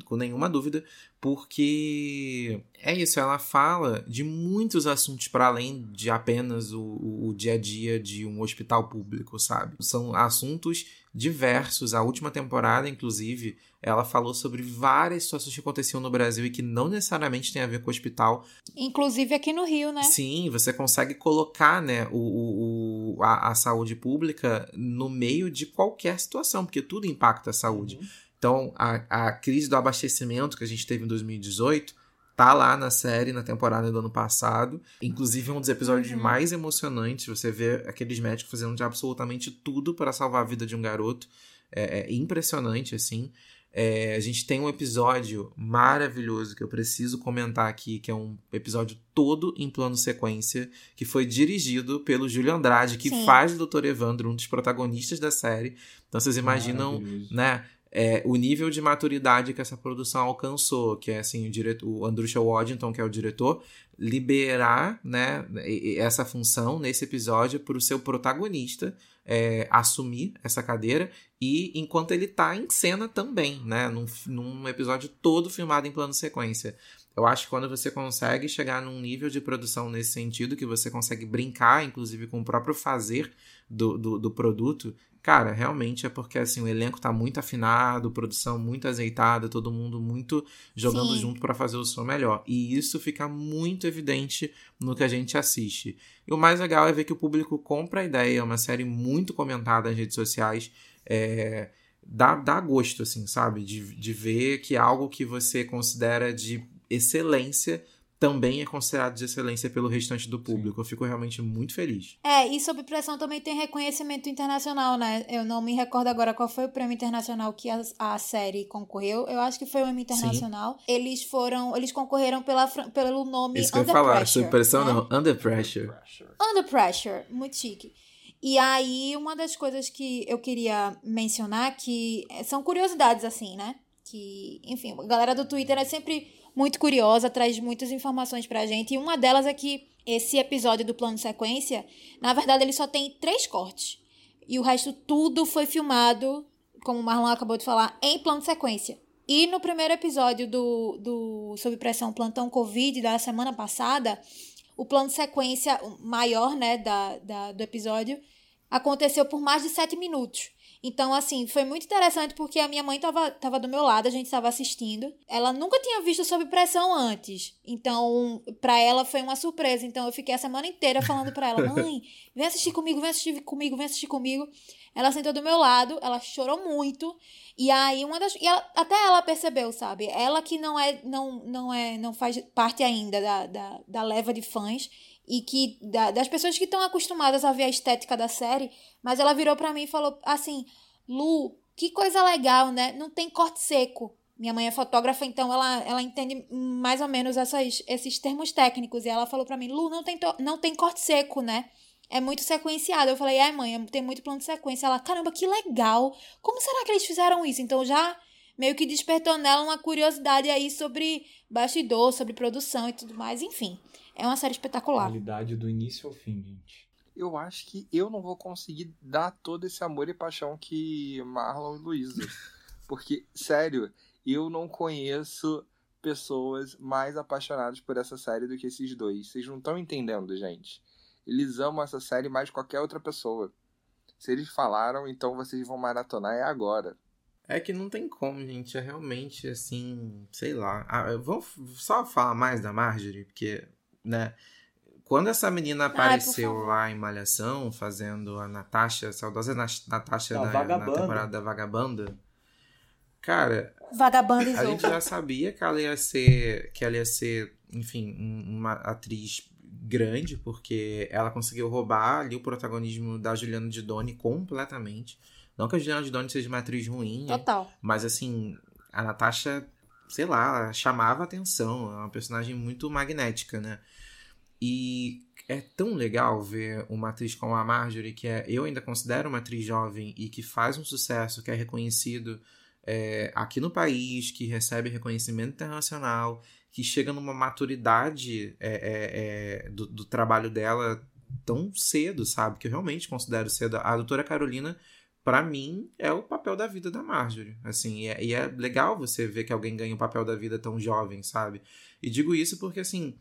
com nenhuma dúvida, porque é isso, ela fala de muitos assuntos para além de apenas o, o, dia a dia de um hospital público, sabe? São assuntos diversos. A última temporada, inclusive, ela falou sobre várias situações que aconteciam no Brasil e que não necessariamente tem a ver com o hospital. Inclusive aqui no Rio, né? Sim, você consegue colocar né, o, o a, a, saúde pública no meio de qualquer situação, porque tudo impacta a saúde. Uhum. Então, a, a crise do abastecimento que a gente teve em 2018 tá lá na série, na temporada do ano passado. Inclusive, é um dos episódios uhum. mais emocionantes. Você vê aqueles médicos fazendo de absolutamente tudo para salvar a vida de um garoto. É, é impressionante, assim. É, a gente tem um episódio maravilhoso que eu preciso comentar aqui, que é um episódio todo em plano sequência, que foi dirigido pelo Júlio Andrade, que Sim. faz o Dr. Evandro, um dos protagonistas da série. Então vocês imaginam, né? É, o nível de maturidade que essa produção alcançou, que é assim, o, diretor, o Andrew Waddington, que é o diretor, liberar né, essa função nesse episódio para o seu protagonista é, assumir essa cadeira e enquanto ele está em cena também, né, num, num episódio todo filmado em plano sequência. Eu acho que quando você consegue chegar num nível de produção nesse sentido, que você consegue brincar, inclusive, com o próprio fazer do, do, do produto, Cara, realmente é porque assim, o elenco tá muito afinado, produção muito azeitada, todo mundo muito jogando Sim. junto para fazer o som melhor. E isso fica muito evidente no que a gente assiste. E o mais legal é ver que o público compra a ideia, é uma série muito comentada nas redes sociais. É, dá, dá gosto, assim, sabe? De, de ver que algo que você considera de excelência também é considerado de excelência pelo restante do público. Sim. Eu fico realmente muito feliz. É, e sob pressão também tem reconhecimento internacional, né? Eu não me recordo agora qual foi o prêmio internacional que a, a série concorreu. Eu acho que foi o Emmy Internacional. Sim. Eles foram, eles concorreram pela, pelo nome Isso que Under eu ia falar, Pressure, sob pressão né? não, Under Pressure. Under Pressure, muito chique. E aí, uma das coisas que eu queria mencionar que são curiosidades assim, né? Que, enfim, a galera do Twitter é sempre muito curiosa, traz muitas informações pra gente. E uma delas é que esse episódio do plano sequência, na verdade, ele só tem três cortes. E o resto tudo foi filmado, como o Marlon acabou de falar, em plano sequência. E no primeiro episódio do, do Sob Pressão Plantão Covid da semana passada, o plano sequência maior né, da, da, do episódio aconteceu por mais de sete minutos. Então, assim, foi muito interessante porque a minha mãe tava, tava do meu lado, a gente estava assistindo. Ela nunca tinha visto Sob Pressão antes. Então, para ela foi uma surpresa. Então, eu fiquei a semana inteira falando para ela: mãe, vem assistir comigo, vem assistir comigo, vem assistir comigo. Ela sentou do meu lado, ela chorou muito. E aí, uma das. E ela, até ela percebeu, sabe? Ela que não é, não, não é, não faz parte ainda da, da, da leva de fãs e que da, das pessoas que estão acostumadas a ver a estética da série, mas ela virou para mim e falou assim: "Lu, que coisa legal, né? Não tem corte seco". Minha mãe é fotógrafa, então ela, ela entende mais ou menos essas, esses termos técnicos. E ela falou para mim: Lu, não tem, não tem corte seco, né? É muito sequenciado. Eu falei: É, mãe, tem muito plano de sequência. Ela: Caramba, que legal. Como será que eles fizeram isso? Então já meio que despertou nela uma curiosidade aí sobre bastidor, sobre produção e tudo mais, enfim. É uma série espetacular. Qualidade do início ao fim, gente. Eu acho que eu não vou conseguir dar todo esse amor e paixão que Marlon e Luísa. Porque, sério, eu não conheço pessoas mais apaixonadas por essa série do que esses dois. Vocês não estão entendendo, gente. Eles amam essa série mais que qualquer outra pessoa. Se eles falaram, então vocês vão maratonar é agora. É que não tem como, gente. É realmente assim, sei lá. Ah, vamos só falar mais da Marjorie, porque, né? Quando essa menina apareceu Ai, lá em Malhação, fazendo a Natasha, a saudosa Natasha da, na temporada da Vagabanda, cara, Vagabandizou. a gente já sabia que ela ia ser, que ela ia ser, enfim, uma atriz grande, porque ela conseguiu roubar ali o protagonismo da Juliana de Doni completamente. Não que a Juliana de Doni seja uma atriz ruim. Total. Mas assim, a Natasha, sei lá, chamava atenção. É uma personagem muito magnética, né? E é tão legal ver uma atriz como a Marjorie, que é, eu ainda considero uma atriz jovem e que faz um sucesso, que é reconhecido é, aqui no país, que recebe reconhecimento internacional, que chega numa maturidade é, é, do, do, trabalho dela tão cedo, sabe? Que eu realmente considero cedo. A doutora Carolina, para mim, é o papel da vida da Marjorie. Assim, e é, e é legal você ver que alguém ganha o papel da vida tão jovem, sabe? E digo isso porque, assim,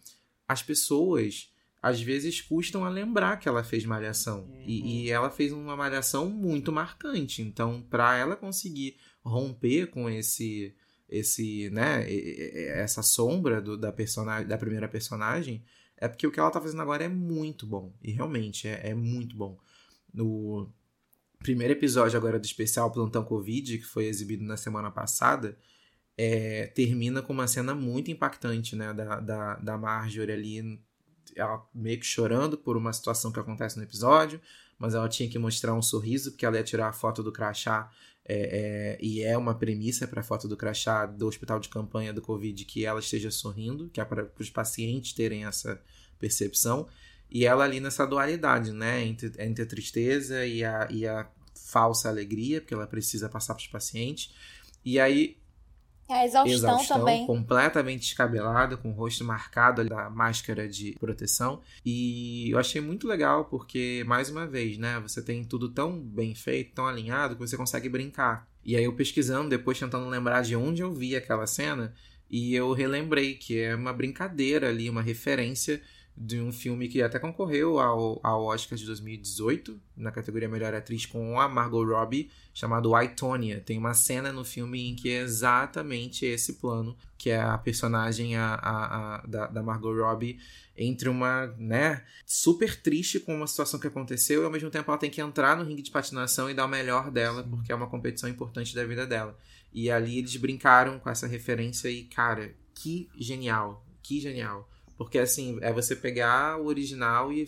as pessoas às vezes custam a lembrar que ela fez malhação. Uhum. E, e, ela fez uma malhação muito marcante. Então, para ela conseguir romper com esse esse, né, essa sombra do, da personagem, da primeira personagem, é porque o que ela tá fazendo agora é muito bom. E realmente é, é muito bom. No primeiro episódio agora do especial Plantão Covid, que foi exibido na semana passada, é, termina com uma cena muito impactante, né, da, da, da Marjorie ali, ela meio que chorando por uma situação que acontece no episódio, mas ela tinha que mostrar um sorriso, porque ela ia tirar a foto do crachá é, é, e é uma premissa para a foto do crachá do hospital de campanha do Covid que ela esteja sorrindo, que é para os pacientes terem essa percepção. E ela ali nessa dualidade, né? Entre, entre a tristeza e a, e a falsa alegria, porque ela precisa passar para os pacientes. E aí a exaustão, exaustão também. Completamente descabelada, com o rosto marcado da máscara de proteção. E eu achei muito legal porque, mais uma vez, né? Você tem tudo tão bem feito, tão alinhado, que você consegue brincar. E aí eu pesquisando, depois tentando lembrar de onde eu vi aquela cena, e eu relembrei que é uma brincadeira ali, uma referência de um filme que até concorreu ao, ao Oscar de 2018, na categoria Melhor Atriz, com a Margot Robbie, chamado I, Tonya. Tem uma cena no filme em que é exatamente esse plano, que é a personagem a, a, a da, da, Margot Robbie entre uma, né, super triste com uma situação que aconteceu e ao mesmo tempo ela tem que entrar no ringue de patinação e dar o melhor dela, porque é uma competição importante da vida dela. E ali eles brincaram com essa referência e, cara, que genial, que genial. Porque, assim, é você pegar o original e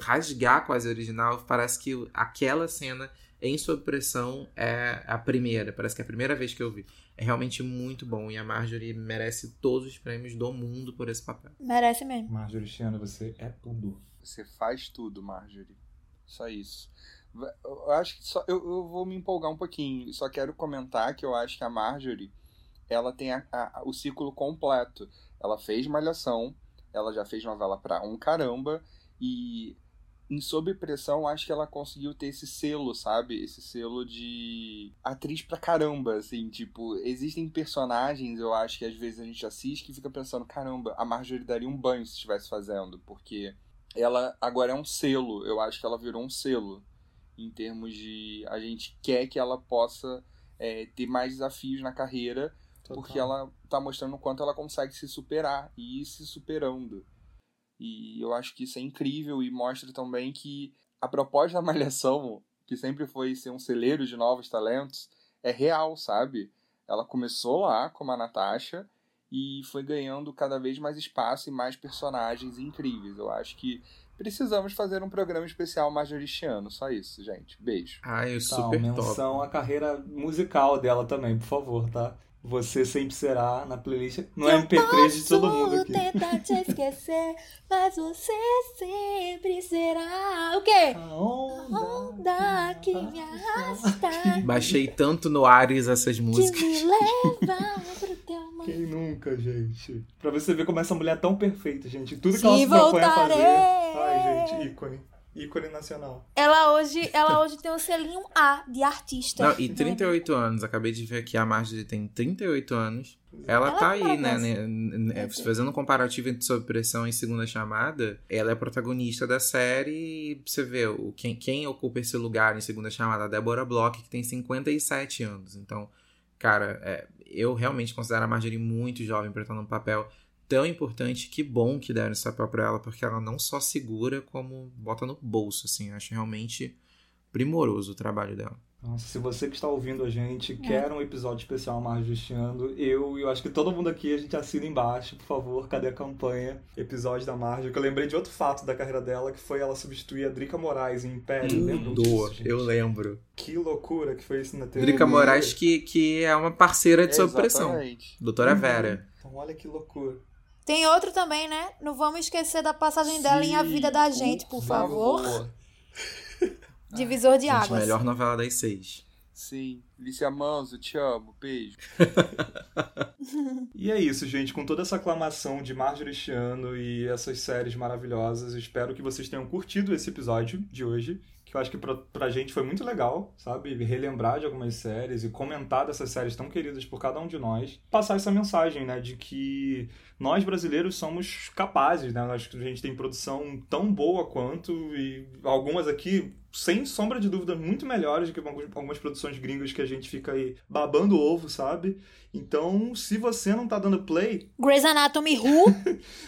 rasgar quase o original. Parece que aquela cena em sua pressão é a primeira. Parece que é a primeira vez que eu vi. É realmente muito bom. E a Marjorie merece todos os prêmios do mundo por esse papel. Merece mesmo. Marjorie Chiana, você é tudo. Você faz tudo, Marjorie. Só isso. Eu acho que só, eu, eu vou me empolgar um pouquinho. Só quero comentar que eu acho que a Marjorie ela tem a, a, o ciclo completo. Ela fez Malhação, ela já fez novela pra um caramba e em Sob Pressão, acho que ela conseguiu ter esse selo, sabe? Esse selo de atriz pra caramba, assim, tipo, existem personagens, eu acho que às vezes a gente assiste e fica pensando, caramba, a Marjorie daria um banho se estivesse fazendo, porque ela agora é um selo, eu acho que ela virou um selo, em termos de a gente quer que ela possa é, ter mais desafios na carreira Total. Porque ela tá mostrando o quanto ela consegue se superar e ir se superando. E eu acho que isso é incrível e mostra também que a proposta da Malhação, que sempre foi ser um celeiro de novos talentos, é real, sabe? Ela começou lá como a Natasha e foi ganhando cada vez mais espaço e mais personagens incríveis. Eu acho que precisamos fazer um programa especial majoristiano. Só isso, gente. Beijo. Ai, super então, menção top. a carreira musical dela também, por favor, tá? Você sempre será na playlist no MP3 de todo mundo aqui. tentar te esquecer, mas você sempre será o quê? A onda, Onda que me arrasta, Baixei tanto no Ares essas que músicas. me leva pro teu mar. Quem nunca, gente? Pra você ver como essa mulher é tão perfeita, gente. Tudo que Se ela se propõe a fazer. voltarei. Ai, gente, ícone. Ícone nacional. Ela hoje, ela hoje tem o selinho A de artista. Não, e 38 anos, acabei de ver aqui a Marjorie tem 38 anos. Ela, Ela tá aí, né, parece. né, né, Fazendo um comparativo entre Sob Pressão e Segunda Chamada, ela é protagonista da série. e Você vê, o, quem, quem ocupa esse lugar em Segunda Chamada? A Débora Bloch, que tem 57 anos. Então, cara, é, eu realmente considero a Marjorie muito jovem pra estar num papel tão importante. Que bom que deram esse papel pra ela, porque ela não só segura, como bota no bolso, assim. Eu acho realmente primoroso o trabalho dela. Nossa, se você que está ouvindo a É. gente quer um episódio especial Marjo este ano, eu e eu acho que todo mundo aqui, a gente assina embaixo, por favor, cadê a campanha? Episódio da Marjo, que eu lembrei de outro fato da carreira dela, que foi ela substituir a Drica Moraes em Império. Disso, gente? eu lembro. Que loucura que foi isso na TV. Drica Moraes, que, que é uma parceira de Sob Pressão. Exatamente. Doutora Uhum. Vera. Então olha que loucura. Tem outro também, né? Não vamos esquecer da passagem dela em A Vida da Gente, por favor. Divisor de Gente, águas. melhor novela das seis. Sim. Lícia Manso, te amo. Beijo. E é isso, gente. Com toda essa aclamação de Marjorie este ano e essas séries maravilhosas, espero que vocês tenham curtido esse episódio de hoje. Que eu acho que pra, pra gente foi muito legal, sabe? Relembrar de algumas séries e comentar dessas séries tão queridas por cada um de nós. Passar essa mensagem, né? De que nós brasileiros somos capazes, né? Acho que a gente tem produção tão boa quanto e algumas aqui, sem sombra de dúvida, muito melhores do que algumas produções gringas que a gente fica aí babando ovo, sabe? Então, se você não tá dando play, Grey's Anatomy Who?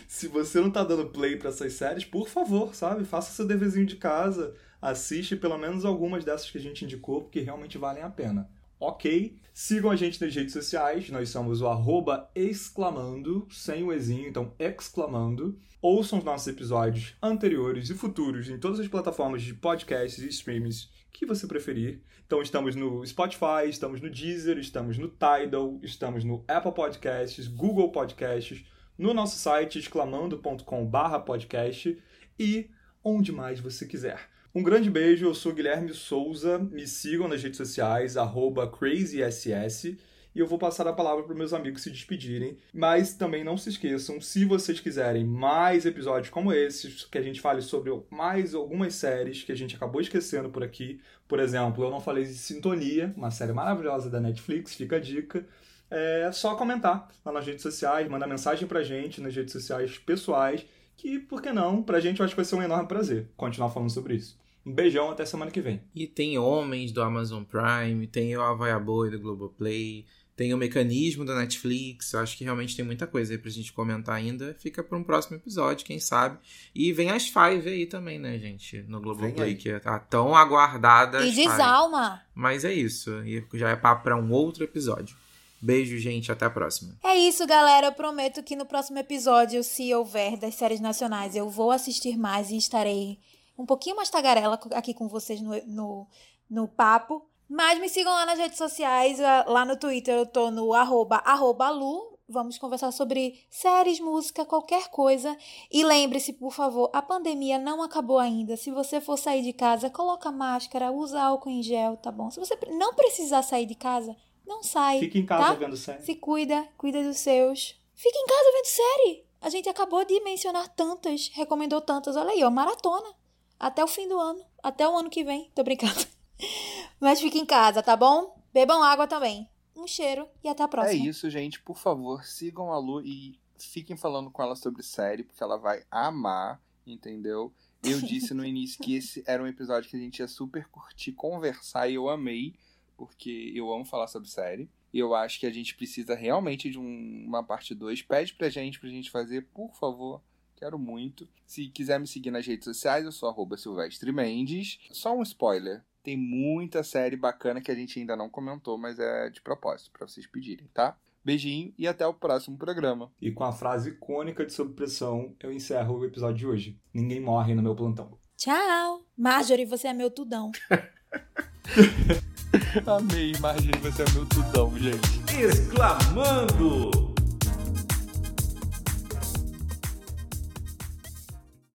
se você não tá dando play pra essas séries, por favor, sabe? Faça seu deverzinho de casa, assiste pelo menos algumas dessas que a gente indicou, porque realmente valem a pena. Ok? Sigam a gente nas redes sociais, nós somos o arroba exclamando, sem o ezinho, então exclamando. Ouçam os nossos episódios anteriores e futuros em todas as plataformas de podcasts e streams que você preferir. Então estamos no Spotify, estamos no Deezer, estamos no Tidal, estamos no Apple Podcasts, Google Podcasts, no nosso site exclamando.com/podcast e onde mais você quiser. Um grande beijo, eu sou Guilherme Souza, me sigam nas redes sociais, arroba crazyss, e eu vou passar a palavra para meus amigos se despedirem. Mas também não se esqueçam, se vocês quiserem mais episódios como esses, que a gente fale sobre mais algumas séries que a gente acabou esquecendo por aqui. Por exemplo, eu não falei de Sintonia, uma série maravilhosa da Netflix, fica a dica. É só comentar lá nas redes sociais, mandar mensagem pra gente nas redes sociais pessoais, que, por que não, pra gente eu acho que vai ser um enorme prazer continuar falando sobre isso. Um beijão, até semana que vem. E tem Homens do Amazon Prime, tem o Havaia Boi do Globoplay, tem o Mecanismo da Netflix. Eu acho que realmente tem muita coisa aí pra gente comentar ainda. Fica pra um próximo episódio, quem sabe. E vem as Five aí também, né, gente? No Globoplay, que tá tão aguardada. E Five. desalma. Mas é isso. E já é papo pra um outro episódio. Beijo, gente. Até a próxima. É isso, galera. Eu prometo que no próximo episódio, se houver das séries nacionais, eu vou assistir mais e estarei um pouquinho mais tagarela aqui com vocês no, no, no papo. Mas me sigam lá nas redes sociais. Lá no Twitter eu tô no arroba, arroba Lu. Vamos conversar sobre séries, música, qualquer coisa. E lembre-se, por favor, a pandemia não acabou ainda. Se você for sair de casa, coloca máscara, usa álcool em gel, tá bom? Se você não precisar sair de casa, não sai. Fique em casa tá? vendo série. Se cuida, cuida dos seus. Fica em casa vendo série. A gente acabou de mencionar tantas, recomendou tantas. Olha aí, ó, maratona. Até o fim do ano. Até o ano que vem. Tô brincando. Mas fique em casa, tá bom? Bebam água também. Um cheiro e até a próxima. É isso, gente. Por favor, sigam a Lu e fiquem falando com ela sobre série, porque ela vai amar, entendeu? Eu disse no início que esse era um episódio que a gente ia super curtir conversar e eu amei, porque eu amo falar sobre série. E eu acho que a gente precisa realmente de um- uma parte 2. Pede pra gente, pra gente fazer, por favor. Quero muito. Se quiser me seguir nas redes sociais, eu sou arroba Silvestre Mendes. Só um spoiler. Tem muita série bacana que a gente ainda não comentou, mas é de propósito, pra vocês pedirem, tá? Beijinho e até o próximo programa. E com a frase icônica de Sob Pressão, eu encerro o episódio de hoje. Ninguém morre no meu plantão. Tchau. Marjorie, você é meu tudão. Amei, Margem, você é meu tudão, gente. Exclamando!